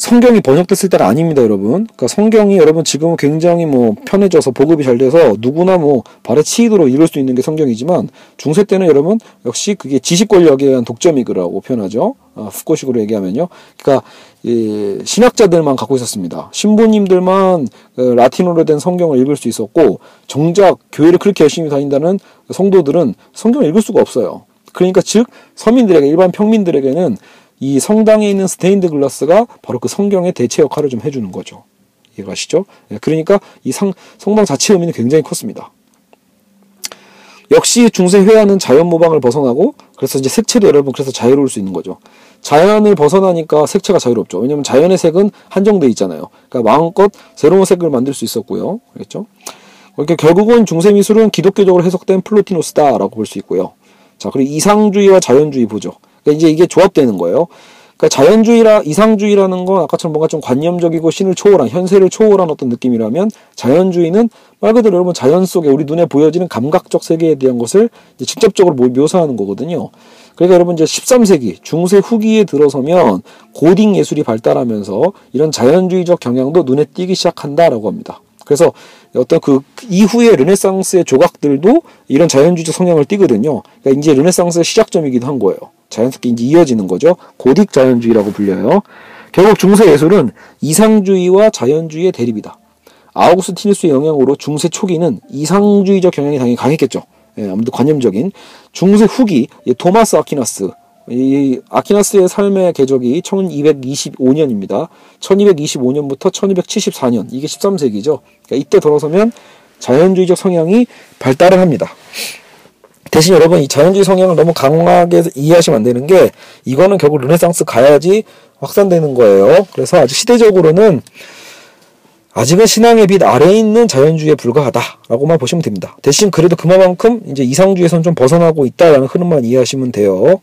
성경이 번역됐을 때가 아닙니다, 여러분. 그러니까 성경이 여러분 지금은 굉장히 뭐 편해져서 보급이 잘 돼서 누구나 뭐 발에 치이도록 읽을 수 있는 게 성경이지만 중세 때는 여러분 역시 그게 지식 권력에 의한 독점이라고 표현하죠. 어, 푸코식으로 얘기하면요. 그러니까 이 신학자들만 갖고 있었습니다. 신부님들만 그 라틴어로 된 성경을 읽을 수 있었고 정작 교회를 그렇게 열심히 다닌다는 성도들은 성경을 읽을 수가 없어요. 그러니까 즉 서민들에게 일반 평민들에게는 이 성당에 있는 스테인드 글라스가 바로 그 성경의 대체 역할을 좀 해주는 거죠. 이해가시죠? 예, 그러니까 이 성, 성당 자체 의미는 굉장히 컸습니다. 역시 중세 회화는 자연 모방을 벗어나고 그래서 이제 색채도 여러분 그래서 자유로울 수 있는 거죠. 자연을 벗어나니까 색채가 자유롭죠. 왜냐면 자연의 색은 한정돼 있잖아요. 그러니까 마음껏 새로운 색을 만들 수 있었고요. 그렇죠? 그러니까 결국은 중세 미술은 기독교적으로 해석된 플로티노스다라고 볼 수 있고요. 자, 그리고 이상주의와 자연주의 보죠. 그러니까 이제 이게 조합되는 거예요. 그러니까 자연주의라 이상주의라는 건 아까처럼 뭔가 좀 관념적이고 신을 초월한 현세를 초월한 어떤 느낌이라면 자연주의는 말 그대로 여러분 자연 속에 우리 눈에 보여지는 감각적 세계에 대한 것을 직접적으로 묘사하는 거거든요. 그러니까 여러분 이제 13세기 중세 후기에 들어서면 고딩 예술이 발달하면서 이런 자연주의적 경향도 눈에 띄기 시작한다라고 합니다. 그래서 어떤 그 이후에 르네상스의 조각들도 이런 자연주의적 성향을 띠거든요. 그러니까 이제 르네상스의 시작점이기도 한 거예요. 자연스럽게 이제 이어지는 거죠. 고딕 자연주의라고 불려요. 결국 중세 예술은 이상주의와 자연주의의 대립이다. 아우구스티누스의 영향으로 중세 초기는 이상주의적 경향이 당연히 강했겠죠. 예, 아무래도 관념적인 중세 후기 토마스 아퀴나스 이 아키나스의 삶의 궤적이 1225년입니다. 1225년부터 1274년 이게 13세기죠. 그러니까 이때 돌아서면 자연주의적 성향이 발달을 합니다. 대신 여러분 이 자연주의 성향을 너무 강하게 이해하시면 안 되는 게 이거는 결국 르네상스 가야지 확산되는 거예요. 그래서 아직 시대적으로는 아직은 신앙의 빛 아래에 있는 자연주의에 불과하다라고만 보시면 됩니다. 대신 그래도 그만큼 이제 이상주의에선 좀 벗어나고 있다라는 흐름만 이해하시면 돼요.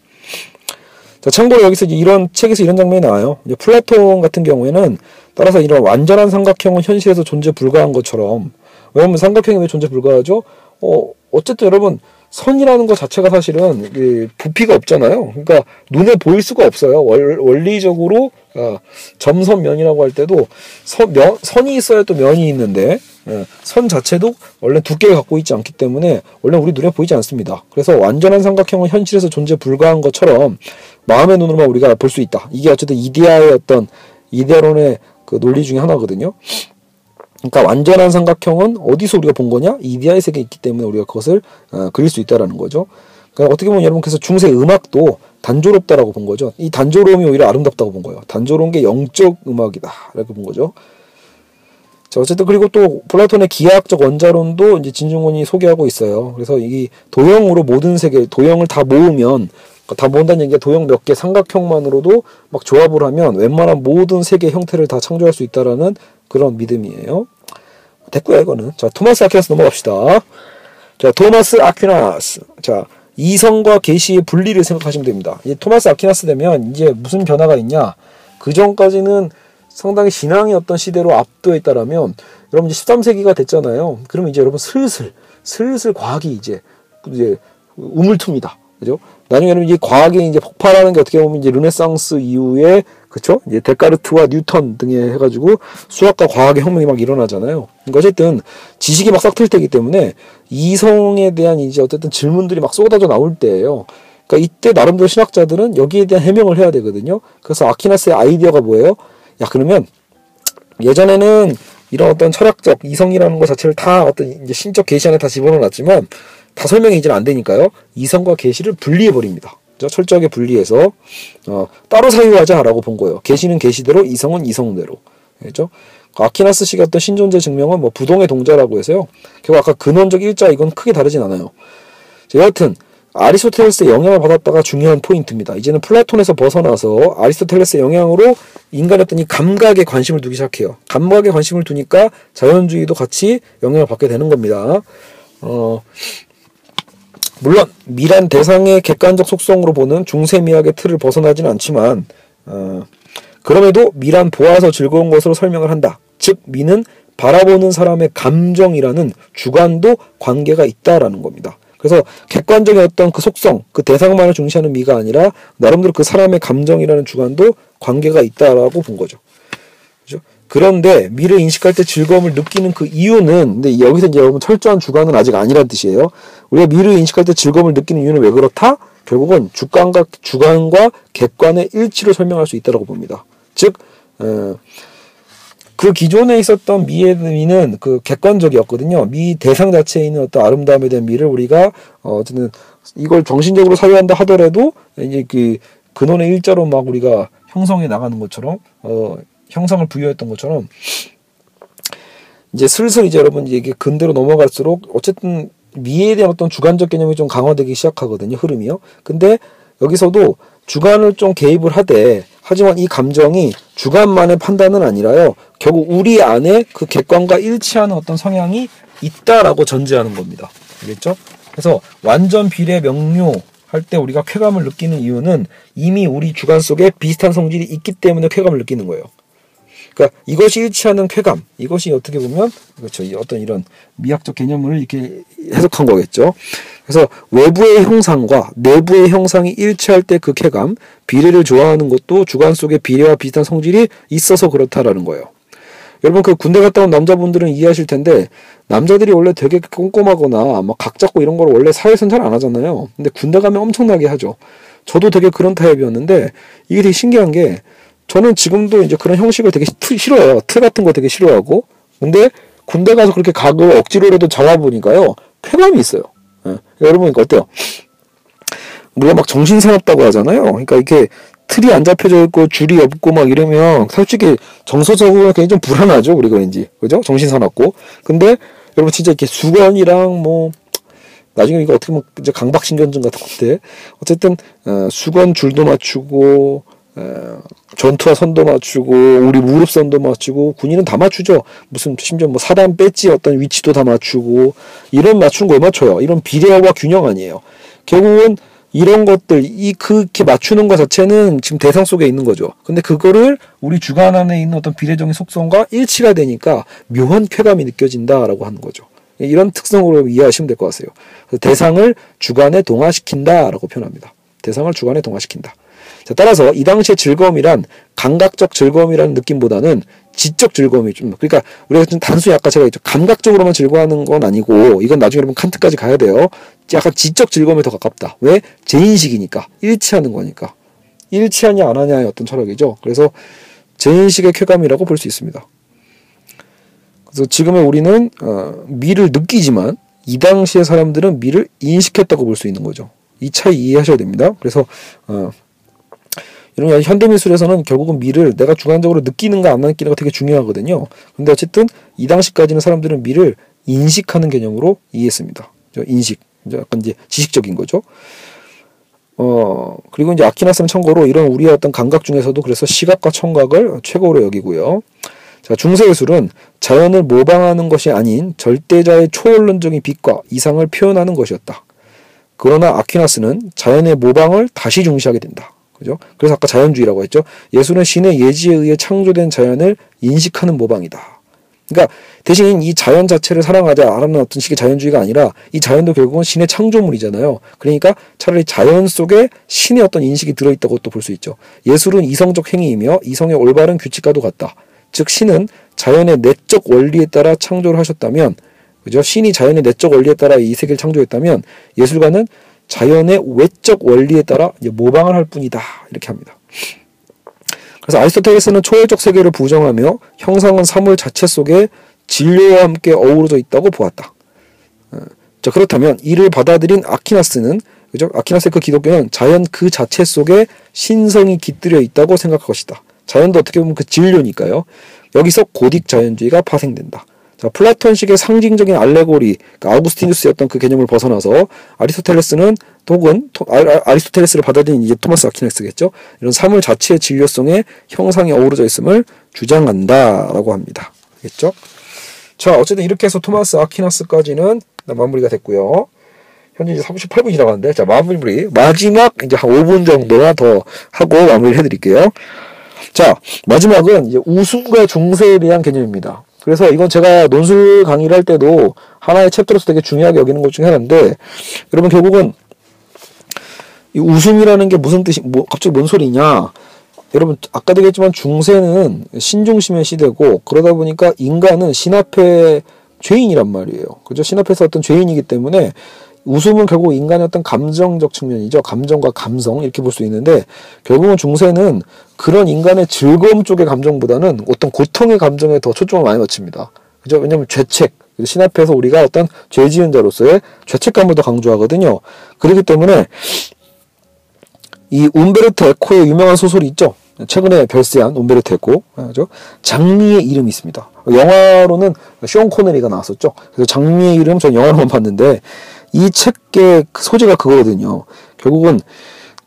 자, 참고로 여기서 이런 책에서 이런 장면이 나와요. 이제 플라톤 같은 경우에는 따라서 이런 완전한 삼각형은 현실에서 존재 불가한 것처럼 왜냐면 삼각형이 왜 존재 불가하죠? 어, 어쨌든 여러분 선이라는 것 자체가 사실은 부피가 없잖아요. 그러니까 눈에 보일 수가 없어요. 월, 원리적으로 어, 점선 면이라고 할 때도 선, 면, 선이 있어야 또 면이 있는데 예, 선 자체도 원래 두께를 갖고 있지 않기 때문에 원래 우리 눈에 보이지 않습니다. 그래서 완전한 삼각형은 현실에서 존재 불가한 것처럼 마음의 눈으로만 우리가 볼 수 있다. 이게 어쨌든 이데아의 어떤 이데아론의 그 논리 중에 하나거든요. 그러니까 완전한 삼각형은 어디서 우리가 본 거냐? 이데아의 세계에 있기 때문에 우리가 그것을 어, 그릴 수 있다라는 거죠. 그러니까 어떻게 보면 여러분 그래서 중세 음악도 단조롭다라고 본 거죠. 이 단조로움이 오히려 아름답다고 본 거예요. 단조로운 게 영적 음악이다라고 본 거죠. 자, 어쨌든 그리고 또 플라톤의 기하학적 원자론도 이제 진중권이 소개하고 있어요. 그래서 이 도형으로 모든 세계 도형을 다 모으면 다 모은다는 얘기가 도형 몇 개 삼각형만으로도 막 조합을 하면 웬만한 모든 세계 형태를 다 창조할 수 있다라는 그런 믿음이에요. 됐고요, 이거는. 자, 토마스 아퀴나스 넘어갑시다. 자, 토마스 아퀴나스. 자, 이성과 계시의 분리를 생각하시면 됩니다. 이 토마스 아퀴나스 되면 이제 무슨 변화가 있냐? 그 전까지는 상당히 신앙의 어떤 시대로 압도해 있다라면 여러분 이제 13세기가 됐잖아요. 그러면 이제 여러분 슬슬 슬슬 과학이 이제 이제 우물틉니다. 그죠? 나중에 여러분 이 과학이 이제 폭발하는 게 어떻게 보면 이제 르네상스 이후에 그쵸? 이제 데카르트와 뉴턴 등에 해가지고 수학과 과학의 혁명이 막 일어나잖아요. 그러니까 어쨌든 지식이 막 싹틀 때이기 때문에 이성에 대한 이제 어쨌든 질문들이 막 쏟아져 나올 때예요. 그러니까 이때 나름대로 신학자들은 여기에 대한 해명을 해야 되거든요. 그래서 아키나스의 아이디어가 뭐예요? 야 그러면 예전에는 이런 어떤 철학적 이성이라는 것 자체를 다 어떤 이제 신적 계시 안에 다 집어넣어놨지만 다 설명이 이제는 안 되니까요. 이성과 계시를 분리해 버립니다. 철저하게 분리해서 어, 따로 사유하자라고 본 거예요. 계시는 계시대로 이성은 이성대로. 그죠? 아키나스 씨가 어떤 신존재 증명은 뭐 부동의 동자라고 해서요. 결국 아까 근원적 일자 이건 크게 다르진 않아요. 여하튼 아리스토텔레스의 영향을 받았다가 중요한 포인트입니다. 이제는 플라톤에서 벗어나서 아리스토텔레스의 영향으로 인간의 어떤 이 감각에 관심을 두기 시작해요. 감각에 관심을 두니까 자연주의도 같이 영향을 받게 되는 겁니다. 어, 물론 미란 대상의 객관적 속성으로 보는 중세미학의 틀을 벗어나지는 않지만 어, 그럼에도 미란 보아서 즐거운 것으로 설명을 한다. 즉 미는 바라보는 사람의 감정이라는 주관도 관계가 있다라는 겁니다. 그래서 객관적인 어떤 그 속성, 그 대상만을 중시하는 미가 아니라 나름대로 그 사람의 감정이라는 주관도 관계가 있다라고 본 거죠. 그죠? 그런데 미를 인식할 때 즐거움을 느끼는 그 이유는 근데 여기서 이제 여러분 철저한 주관은 아직 아니란 뜻이에요. 우리가 미를 인식할 때 즐거움을 느끼는 이유는 왜 그렇다? 결국은 주관과 주관과 객관의 일치로 설명할 수 있다고 봅니다. 즉 어, 그 기존에 있었던 미의 미는 그 객관적이었거든요. 미 대상 자체에 있는 어떤 아름다움에 대한 미를 우리가 어, 어쨌든 이걸 정신적으로 사유한다 하더라도 이제 그 근원의 일자로 막 우리가 형성해 나가는 것처럼 어 형상을 부여했던 것처럼 이제 슬슬 이제 여러분 이게 근대로 넘어갈수록 어쨌든 미에 대한 어떤 주관적 개념이 좀 강화되기 시작하거든요 흐름이요. 근데 여기서도 주관을 좀 개입을 하되 하지만 이 감정이 주관만의 판단은 아니라요. 결국 우리 안에 그 객관과 일치하는 어떤 성향이 있다라고 전제하는 겁니다. 알겠죠? 그래서 완전 비례 명료 할 때 우리가 쾌감을 느끼는 이유는 이미 우리 주관 속에 비슷한 성질이 있기 때문에 쾌감을 느끼는 거예요. 그러니까 이것이 일치하는 쾌감, 이것이 어떻게 보면 그렇죠. 어떤 이런 미학적 개념을 이렇게 해석한 거겠죠. 그래서 외부의 형상과 내부의 형상이 일치할 때 그 쾌감, 비례를 좋아하는 것도 주관 속에 비례와 비슷한 성질이 있어서 그렇다라는 거예요. 여러분 그 군대 갔다 온 남자분들은 이해하실 텐데 남자들이 원래 되게 꼼꼼하거나 막 각 잡고 이런 걸 원래 사회에서는 잘 안 하잖아요. 근데 군대 가면 엄청나게 하죠. 저도 되게 그런 타입이었는데 이게 되게 신기한 게 저는 지금도 이제 그런 형식을 되게 트, 싫어해요. 틀 같은 거 되게 싫어하고. 근데 군대 가서 그렇게 각을 억지로라도 잡아보니까요. 쾌감이 있어요. 예. 여러분 어때요? 우리가 막 정신 사납다고 하잖아요. 그러니까 이렇게 틀이 안 잡혀져 있고 줄이 없고 막 이러면 솔직히 정서적으로 굉장히 좀 불안하죠. 우리가 왠지 그죠? 정신 사납고. 근데 여러분 진짜 이렇게 수건이랑 뭐 나중에 이거 어떻게 보면 이제 강박신경증 같은 건데 어쨌든 어, 수건 줄도 맞추고 어, 전투화 선도 맞추고 우리 무릎 선도 맞추고 군인은 다 맞추죠. 무슨 심지어 뭐 사단 배지 어떤 위치도 다 맞추고 이런 맞추는 걸 맞춰요. 이런 비례와 균형 아니에요. 결국은 이런 것들 이 그렇게 맞추는 것 자체는 지금 대상 속에 있는 거죠. 근데 그거를 우리 주관 안에 있는 어떤 비례적인 속성과 일치가 되니까 묘한 쾌감이 느껴진다라고 하는 거죠. 이런 특성으로 이해하시면 될 것 같아요. 대상을 주관에 동화시킨다라고 표현합니다. 대상을 주관에 동화시킨다. 자, 따라서 이 당시의 즐거움이란 감각적 즐거움이라는 느낌보다는 지적 즐거움이 좀 그러니까 우리가 좀 단순히 아까 제가 감각적으로만 즐거워하는 건 아니고 이건 나중에 여러분 칸트까지 가야 돼요. 약간 지적 즐거움에 더 가깝다. 왜? 제 인식이니까 일치하는 거니까 일치하냐 안 하냐의 어떤 철학이죠. 그래서 제 인식의 쾌감이라고 볼 수 있습니다. 그래서 지금의 우리는 어, 미를 느끼지만 이 당시의 사람들은 미를 인식했다고 볼 수 있는 거죠. 이 차이 이해하셔야 됩니다. 그래서 어, 이런 현대미술에서는 결국은 미를 내가 주관적으로 느끼는가 안 느끼는가 되게 중요하거든요. 근데 어쨌든 이 당시까지는 사람들은 미를 인식하는 개념으로 이해했습니다. 인식. 약간 이제 지식적인 거죠. 어, 그리고 이제 아키나스는 참고로 이런 우리의 어떤 감각 중에서도 그래서 시각과 청각을 최고로 여기고요. 자, 중세예술은 자연을 모방하는 것이 아닌 절대자의 초월론적인 빛과 이상을 표현하는 것이었다. 그러나 아퀴나스는 자연의 모방을 다시 중시하게 된다. 그죠? 그래서 아까 자연주의라고 했죠. 예술은 신의 예지에 의해 창조된 자연을 인식하는 모방이다. 그러니까 대신 이 자연 자체를 사랑하자라는 어떤 식의 자연주의가 아니라 이 자연도 결국은 신의 창조물이잖아요. 그러니까 차라리 자연 속에 신의 어떤 인식이 들어있다고 또 볼 수 있죠. 예술은 이성적 행위이며 이성의 올바른 규칙과도 같다. 즉 신은 자연의 내적 원리에 따라 창조를 하셨다면 그죠? 신이 자연의 내적 원리에 따라 이 세계를 창조했다면 예술가는 자연의 외적 원리에 따라 모방을 할 뿐이다. 이렇게 합니다. 그래서 아리스토텔레스는 초월적 세계를 부정하며 형상은 사물 자체 속에 진료와 함께 어우러져 있다고 보았다. 어, 자, 그렇다면 이를 받아들인 아키나스는 그죠? 아퀴나스의 그 기독교는 자연 그 자체 속에 신성이 깃들여 있다고 생각할 것이다. 자연도 어떻게 보면 그 질료니까요. 여기서 고딕 자연주의가 파생된다. 자, 플라톤식의 상징적인 알레고리, 그러니까 아우구스티누스의 어떤 그 개념을 벗어나서 아리스토텔레스는 혹은 토, 아, 리스토텔레스를 받아들인 이제 토마스 아퀴나스겠죠. 이런 사물 자체의 질료성에 형상이 어우러져 있음을 주장한다라고 합니다. 알겠죠? 자, 어쨌든 이렇게 해서 토마스 아퀴나스까지는 마무리가 됐고요. 현재 이제 38분 지나갔는데, 자, 마무리, 마지막 이제 한 5분 정도나 더 하고 마무리를 해 드릴게요. 자, 마지막은 이제 우승과 중세에 대한 개념입니다. 그래서 이건 제가 논술 강의를 할 때도 하나의 챕터로서 되게 중요하게 여기는 것 중에 하나인데, 여러분 결국은 이 웃음이라는 게 무슨 뜻이, 뭐, 갑자기 뭔 소리냐? 여러분, 아까도 얘기했지만 중세는 신중심의 시대고, 그러다 보니까 인간은 신 앞에 죄인이란 말이에요. 그죠? 신 앞에서 어떤 죄인이기 때문에 웃음은 결국 인간의 어떤 감정적 측면이죠. 감정과 감성 이렇게 볼 수 있는데 결국은 중세는 그런 인간의 즐거움 쪽의 감정보다는 어떤 고통의 감정에 더 초점을 많이 맞춥니다. 그죠? 왜냐하면 죄책 신 앞에서 우리가 어떤 죄 지은 자로서의 죄책감을 더 강조하거든요. 그렇기 때문에 이 움베르토 에코의 유명한 소설이 있죠. 최근에 별세한 움베르토 에코, 그죠? 장미의 이름이 있습니다. 영화로는 쇼온 코네리가 나왔었죠. 그래서 장미의 이름 전 영화로만 봤는데 이 책의 소재가 그거거든요. 결국은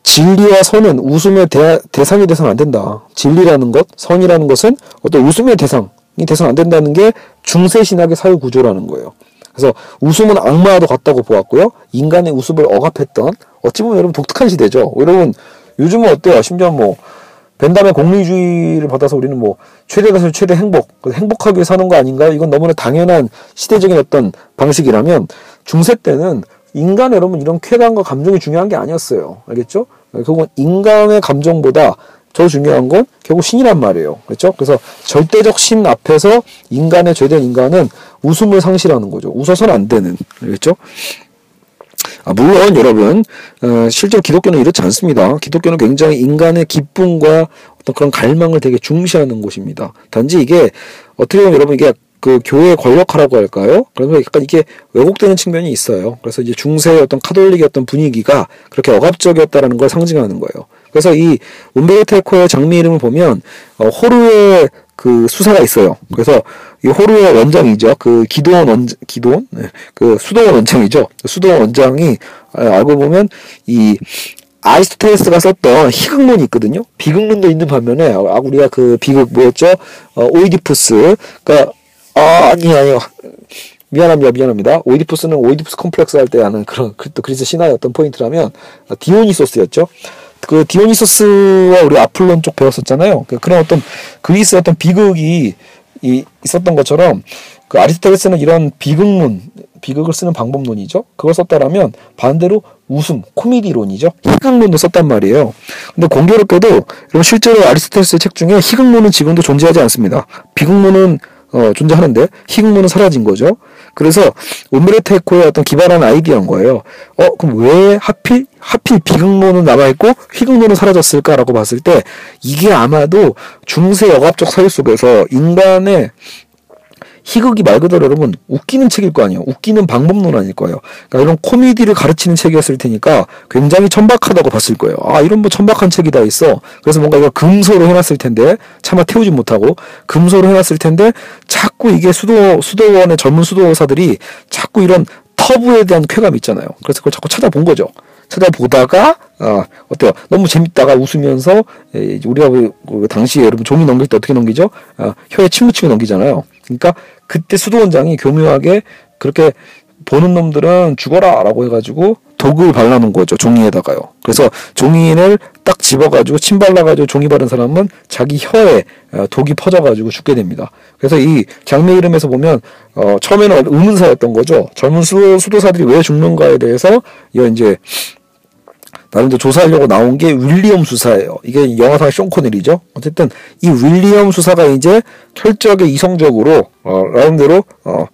진리와 선은 웃음의 대, 대상이 돼서는 안 된다. 진리라는 것, 선이라는 것은 어떤 웃음의 대상이 돼서는 안 된다는 게 중세 신학의 사유 구조라는 거예요. 그래서 웃음은 악마와도 같다고 보았고요. 인간의 웃음을 억압했던 어찌 보면 여러분 독특한 시대죠. 여러분 요즘은 어때요? 심지어 뭐 벤담의 공리주의를 받아서 우리는 뭐 최대가서 최대 행복, 행복하게 사는 거 아닌가요? 이건 너무나 당연한 시대적인 어떤 방식이라면 중세 때는 인간 여러분 이런 쾌감과 감정이 중요한 게 아니었어요. 알겠죠? 결국은 인간의 감정보다 더 중요한 건 결국 신이란 말이에요. 그렇죠? 그래서 절대적 신 앞에서 인간의 죄된 인간은 웃음을 상실하는 거죠. 웃어서는 안 되는. 그렇죠? 아, 물론 여러분 어, 실제로 기독교는 이렇지 않습니다. 기독교는 굉장히 인간의 기쁨과 어떤 그런 갈망을 되게 중시하는 곳입니다. 단지 이게 어떻게 보면 여러분 이게 그 교회의 권력화라고 할까요? 그래서 약간 이게 왜곡되는 측면이 있어요. 그래서 이제 중세의 어떤 카톨릭의 어떤 분위기가 그렇게 억압적이었다라는 걸 상징하는 거예요. 그래서 이 움베르토 에코의 장미 이름을 보면 어, 호르의 그 수사가 있어요. 그래서 이 호르의 원장이죠. 그 기도원 원 기도원 네. 그 수도원 원장이죠. 수도원 원장이 아, 알고 보면 이 아리스토텔레스가 썼던 희극론이 있거든요. 비극론도 있는 반면에 아, 우리가 그 비극 뭐였죠? 어, 오이디푸스. 그러니까 아, 아니 아니요. 미안합니다, 미안합니다. 오이디푸스는 오이디푸스 컴플렉스 할 때 하는 그런 또 그리스 신화의 어떤 포인트라면 디오니소스였죠. 그 디오니소스와 우리 아폴론 쪽 배웠었잖아요. 그 그런 어떤 그리스 어떤 비극이 이, 있었던 것처럼 그 아리스토텔레스는 이런 비극론, 비극을 쓰는 방법론이죠. 그걸 썼다라면 반대로 웃음, 코미디론이죠. 희극론도 썼단 말이에요. 근데 공교롭게도 실제로 아리스토텔레스의 책 중에 희극론은 지금도 존재하지 않습니다. 비극론은 어, 존재하는데 희극론은 사라진 거죠. 그래서 에코의 어떤 기발한 아이디어인 거예요. 어, 그럼 왜 하필 하필 비극론은 남아있고 희극론은 사라졌을까라고 봤을 때 이게 아마도 중세 억압적 사회 속에서 인간의 희극이 말 그대로 여러분 웃기는 책일 거 아니에요. 웃기는 방법론 아닐 거예요. 그러니까 이런 코미디를 가르치는 책이었을 테니까 굉장히 천박하다고 봤을 거예요. 아 이런 뭐 천박한 책이 다 있어. 그래서 뭔가 이거 금소로 해놨을 텐데 차마 태우지 못하고 금소로 해놨을 텐데 자꾸 이게 수도 수도원의 전문 수도사들이 자꾸 이런 터부에 대한 쾌감 있잖아요. 그래서 그걸 자꾸 찾아본 거죠. 찾아보다가 어, 어때요? 너무 재밌다가 웃으면서 에, 우리가 그, 그 당시에 여러분 종이 넘길 때 어떻게 넘기죠? 어, 혀에 침 묻히고 넘기잖아요. 그러니까 그때 수도원장이 교묘하게 그렇게 보는 놈들은 죽어라라고 해가지고 독을 발라놓은 거죠 종이에다가요. 그래서 종이를 딱 집어가지고 침 발라가지고 종이 바른 사람은 자기 혀에 어, 독이 퍼져가지고 죽게 됩니다. 그래서 이 장미 이름에서 보면 어, 처음에는 의문사였던 거죠. 젊은 수도, 수도사들이 왜 죽는가에 대해서 이제 나름대로 조사하려고 나온 게 윌리엄 수사예요. 이게 영화상 쇼 코넬이죠. 어쨌든 이 윌리엄 수사가 이제 철저하게 이성적으로 어, 나름대로 어,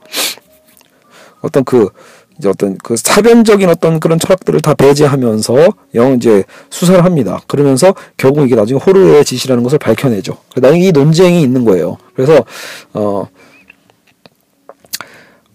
어떤 그 이제 어떤 그 사변적인 어떤 그런 철학들을 다 배제하면서 영 이제 수사를 합니다. 그러면서 결국 이게 나중에 호르의 짓이라는 것을 밝혀내죠. 나중에 이 논쟁이 있는 거예요. 그래서 어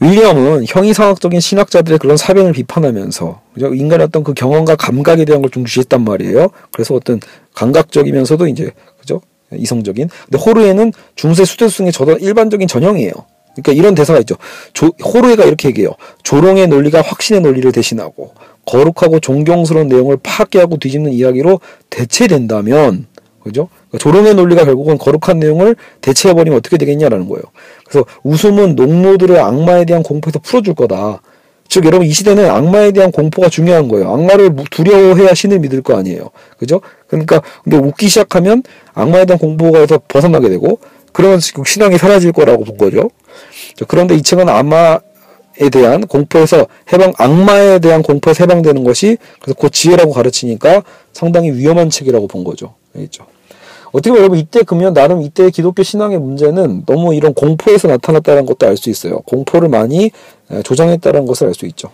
윌리엄은 형이상학적인 신학자들의 그런 사변을 비판하면서 그죠? 인간의 어떤 그 경험과 감각에 대한 걸 좀 주시했단 말이에요. 그래서 어떤 감각적이면서도 이제 그죠? 이성적인. 근데 호르에는 중세 수도승의 저도 일반적인 전형이에요. 그러니까 이런 대사가 있죠. 조, 호르에가 이렇게 얘기해요. 조롱의 논리가 확신의 논리를 대신하고 거룩하고 존경스러운 내용을 파괴하고 뒤집는 이야기로 대체된다면 그죠? 그러니까 조롱의 논리가 결국은 거룩한 내용을 대체해버리면 어떻게 되겠냐라는 거예요. 그래서 웃음은 농노들의 악마에 대한 공포에서 풀어줄 거다. 즉 여러분 이 시대는 악마에 대한 공포가 중요한 거예요. 악마를 두려워해야 신을 믿을 거 아니에요. 그죠? 그러니까 근데 웃기 시작하면 악마에 대한 공포가에서 벗어나게 되고 그러면 신앙이 사라질 거라고 본 거죠. 그런데 이 책은 악마에 대한 공포에서 해방 악마에 대한 공포에서 해방되는 것이 그래서 곧 지혜라고 가르치니까 상당히 위험한 책이라고 본 거죠. 알겠죠? 어떻게 보면 여러분 이때 그러면 나름 이때 기독교 신앙의 문제는 너무 이런 공포에서 나타났다는 것도 알 수 있어요. 공포를 많이 조장했다는 것을 알 수 있죠.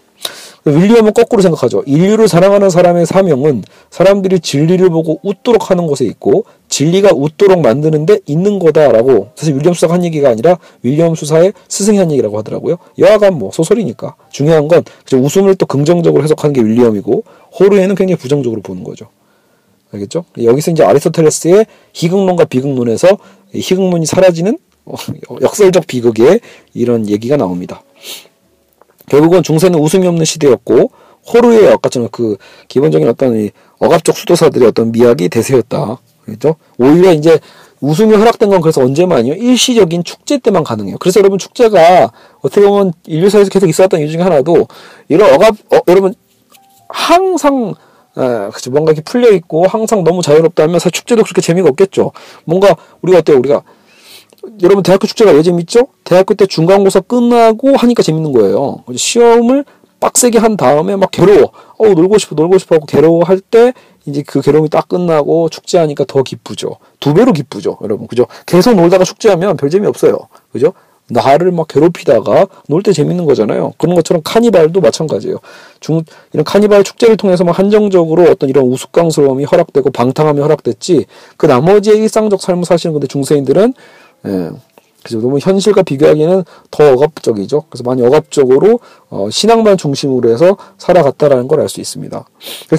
윌리엄은 거꾸로 생각하죠. 인류를 사랑하는 사람의 사명은 사람들이 진리를 보고 웃도록 하는 것에 있고 진리가 웃도록 만드는데 있는 거다라고 사실 윌리엄 수사가 한 얘기가 아니라 윌리엄 수사의 스승이 한 얘기라고 하더라고요. 여하간 뭐 소설이니까 중요한 건 웃음을 또 긍정적으로 해석하는 게 윌리엄이고 호르에는 굉장히 부정적으로 보는 거죠. 알겠죠? 여기서 이제 아리스토텔레스의 희극론과 비극론에서 희극론이 사라지는 역설적 비극의 이런 얘기가 나옵니다. 결국은 중세는 웃음이 없는 시대였고 호르의 아까처럼 그 기본적인 어떤 이 억압적 수도사들의 어떤 미학이 대세였다. 그렇죠? 오히려 이제 웃음이 허락된 건 그래서 언제만요? 일시적인 축제 때만 가능해요. 그래서 여러분 축제가 어떻게 보면 인류사에서 계속 있었던 이유 중에 하나도 이런 억압 어, 여러분 항상 에, 그치 뭔가 이렇게 풀려 있고 항상 너무 자유롭다면 사실 축제도 그렇게 재미가 없겠죠. 뭔가 우리가 어때요? 우리가 여러분 대학교 축제가 왜 재밌죠? 대학교 때 중간고사 끝나고 하니까 재밌는 거예요. 시험을 빡세게 한 다음에 막 괴로워. 어 놀고 싶어 놀고 싶어 하고 괴로워할 때 이제 그 괴로움이 딱 끝나고 축제하니까 더 기쁘죠. 두 배로 기쁘죠, 여러분. 그죠? 계속 놀다가 축제하면 별 재미 없어요. 그죠? 나를 막 괴롭히다가 놀 때 재밌는 거잖아요. 그런 것처럼 카니발도 마찬가지예요. 중 이런 카니발 축제를 통해서 막 한정적으로 어떤 이런 우스꽝스러움이 허락되고 방탕함이 허락됐지 그 나머지의 일상적 삶을 사시는 건데 중세인들은 예, 그죠. 너무 현실과 비교하기에는 더 억압적이죠. 그래서 많이 억압적으로 어, 신앙만 중심으로 해서 살아갔다라는 걸 알 수 있습니다.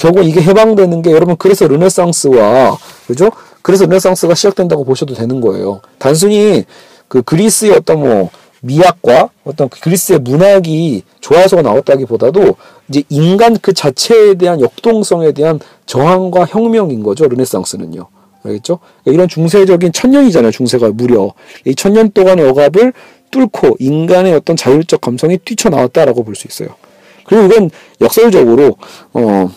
결국 이게 해방되는 게 여러분 그래서 르네상스와 그죠? 그래서 르네상스가 시작된다고 보셔도 되는 거예요. 단순히 그 그리스의 어떤 뭐 미학과 어떤 그 그리스의 문학이 좋아서가 나왔다기보다도 이제 인간 그 자체에 대한 역동성에 대한 저항과 혁명인 거죠. 르네상스는요. 알겠죠? 이런 중세적인 천년이잖아요. 중세가 무려 이 천년 동안의 억압을 뚫고 인간의 어떤 자율적 감성이 뛰쳐나왔다라고 볼 수 있어요. 그리고 이건 역설적으로 어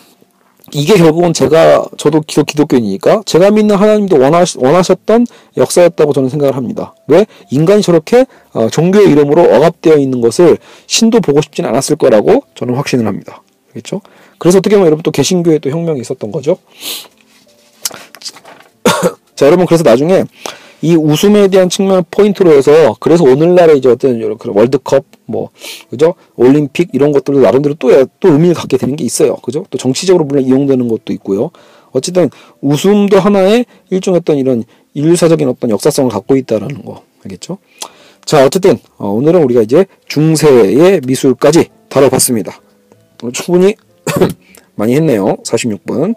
이게 결국은 제가 저도 기독 기독 교인이니까 제가 믿는 하나님도 원하시, 원하셨던 역사였다고 저는 생각을 합니다. 왜 인간이 저렇게 어, 종교의 이름으로 억압되어 있는 것을 신도 보고 싶지는 않았을 거라고 저는 확신을 합니다. 그렇죠? 그래서 어떻게 보면 여러분 또 개신교에 또 혁명이 있었던 거죠. 자, 여러분 그래서 나중에 이 웃음에 대한 측면 포인트로 해서 그래서 오늘날의 이제 어떤 이런 월드컵 뭐 그죠? 올림픽 이런 것들도 나름대로 또 또 의미를 갖게 되는 게 있어요. 그죠? 또 정치적으로 물론 이용되는 것도 있고요. 어쨌든 웃음도 하나의 일종의 어떤 이런 인류사적인 어떤 역사성을 갖고 있다라는 거. 알겠죠? 자 어쨌든 어, 오늘은 우리가 이제 중세의 미술까지 다뤄봤습니다. 충분히 많이 했네요. 46분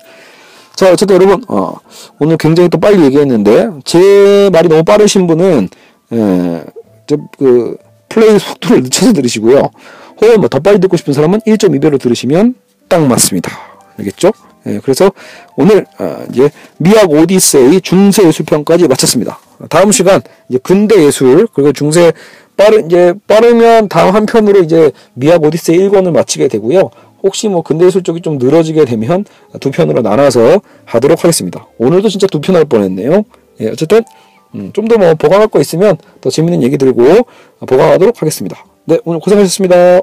자, 어쨌든 여러분, 어, 오늘 굉장히 또 빨리 얘기했는데, 제 말이 너무 빠르신 분은, 예, 저, 그, 플레이 속도를 늦춰서 들으시고요. 혹은 뭐 더 빨리 듣고 싶은 사람은 1.2배로 들으시면 딱 맞습니다. 알겠죠? 예, 그래서 오늘, 어, 이제, 미학 오디세이 중세 예술편까지 마쳤습니다. 다음 시간, 이제 근대 예술, 그리고 중세, 빠르, 이제, 빠르면 다음 한 편으로 이제 미학 오디세이 1권을 마치게 되고요. 혹시 뭐 근대 예술 쪽이 좀 늘어지게 되면 두 편으로 나눠서 하도록 하겠습니다. 오늘도 진짜 두 편 할 뻔했네요. 예, 어쨌든 음, 좀 더 뭐 보강할 거 있으면 더 재밌는 얘기 들고 보강하도록 하겠습니다. 네, 오늘 고생하셨습니다.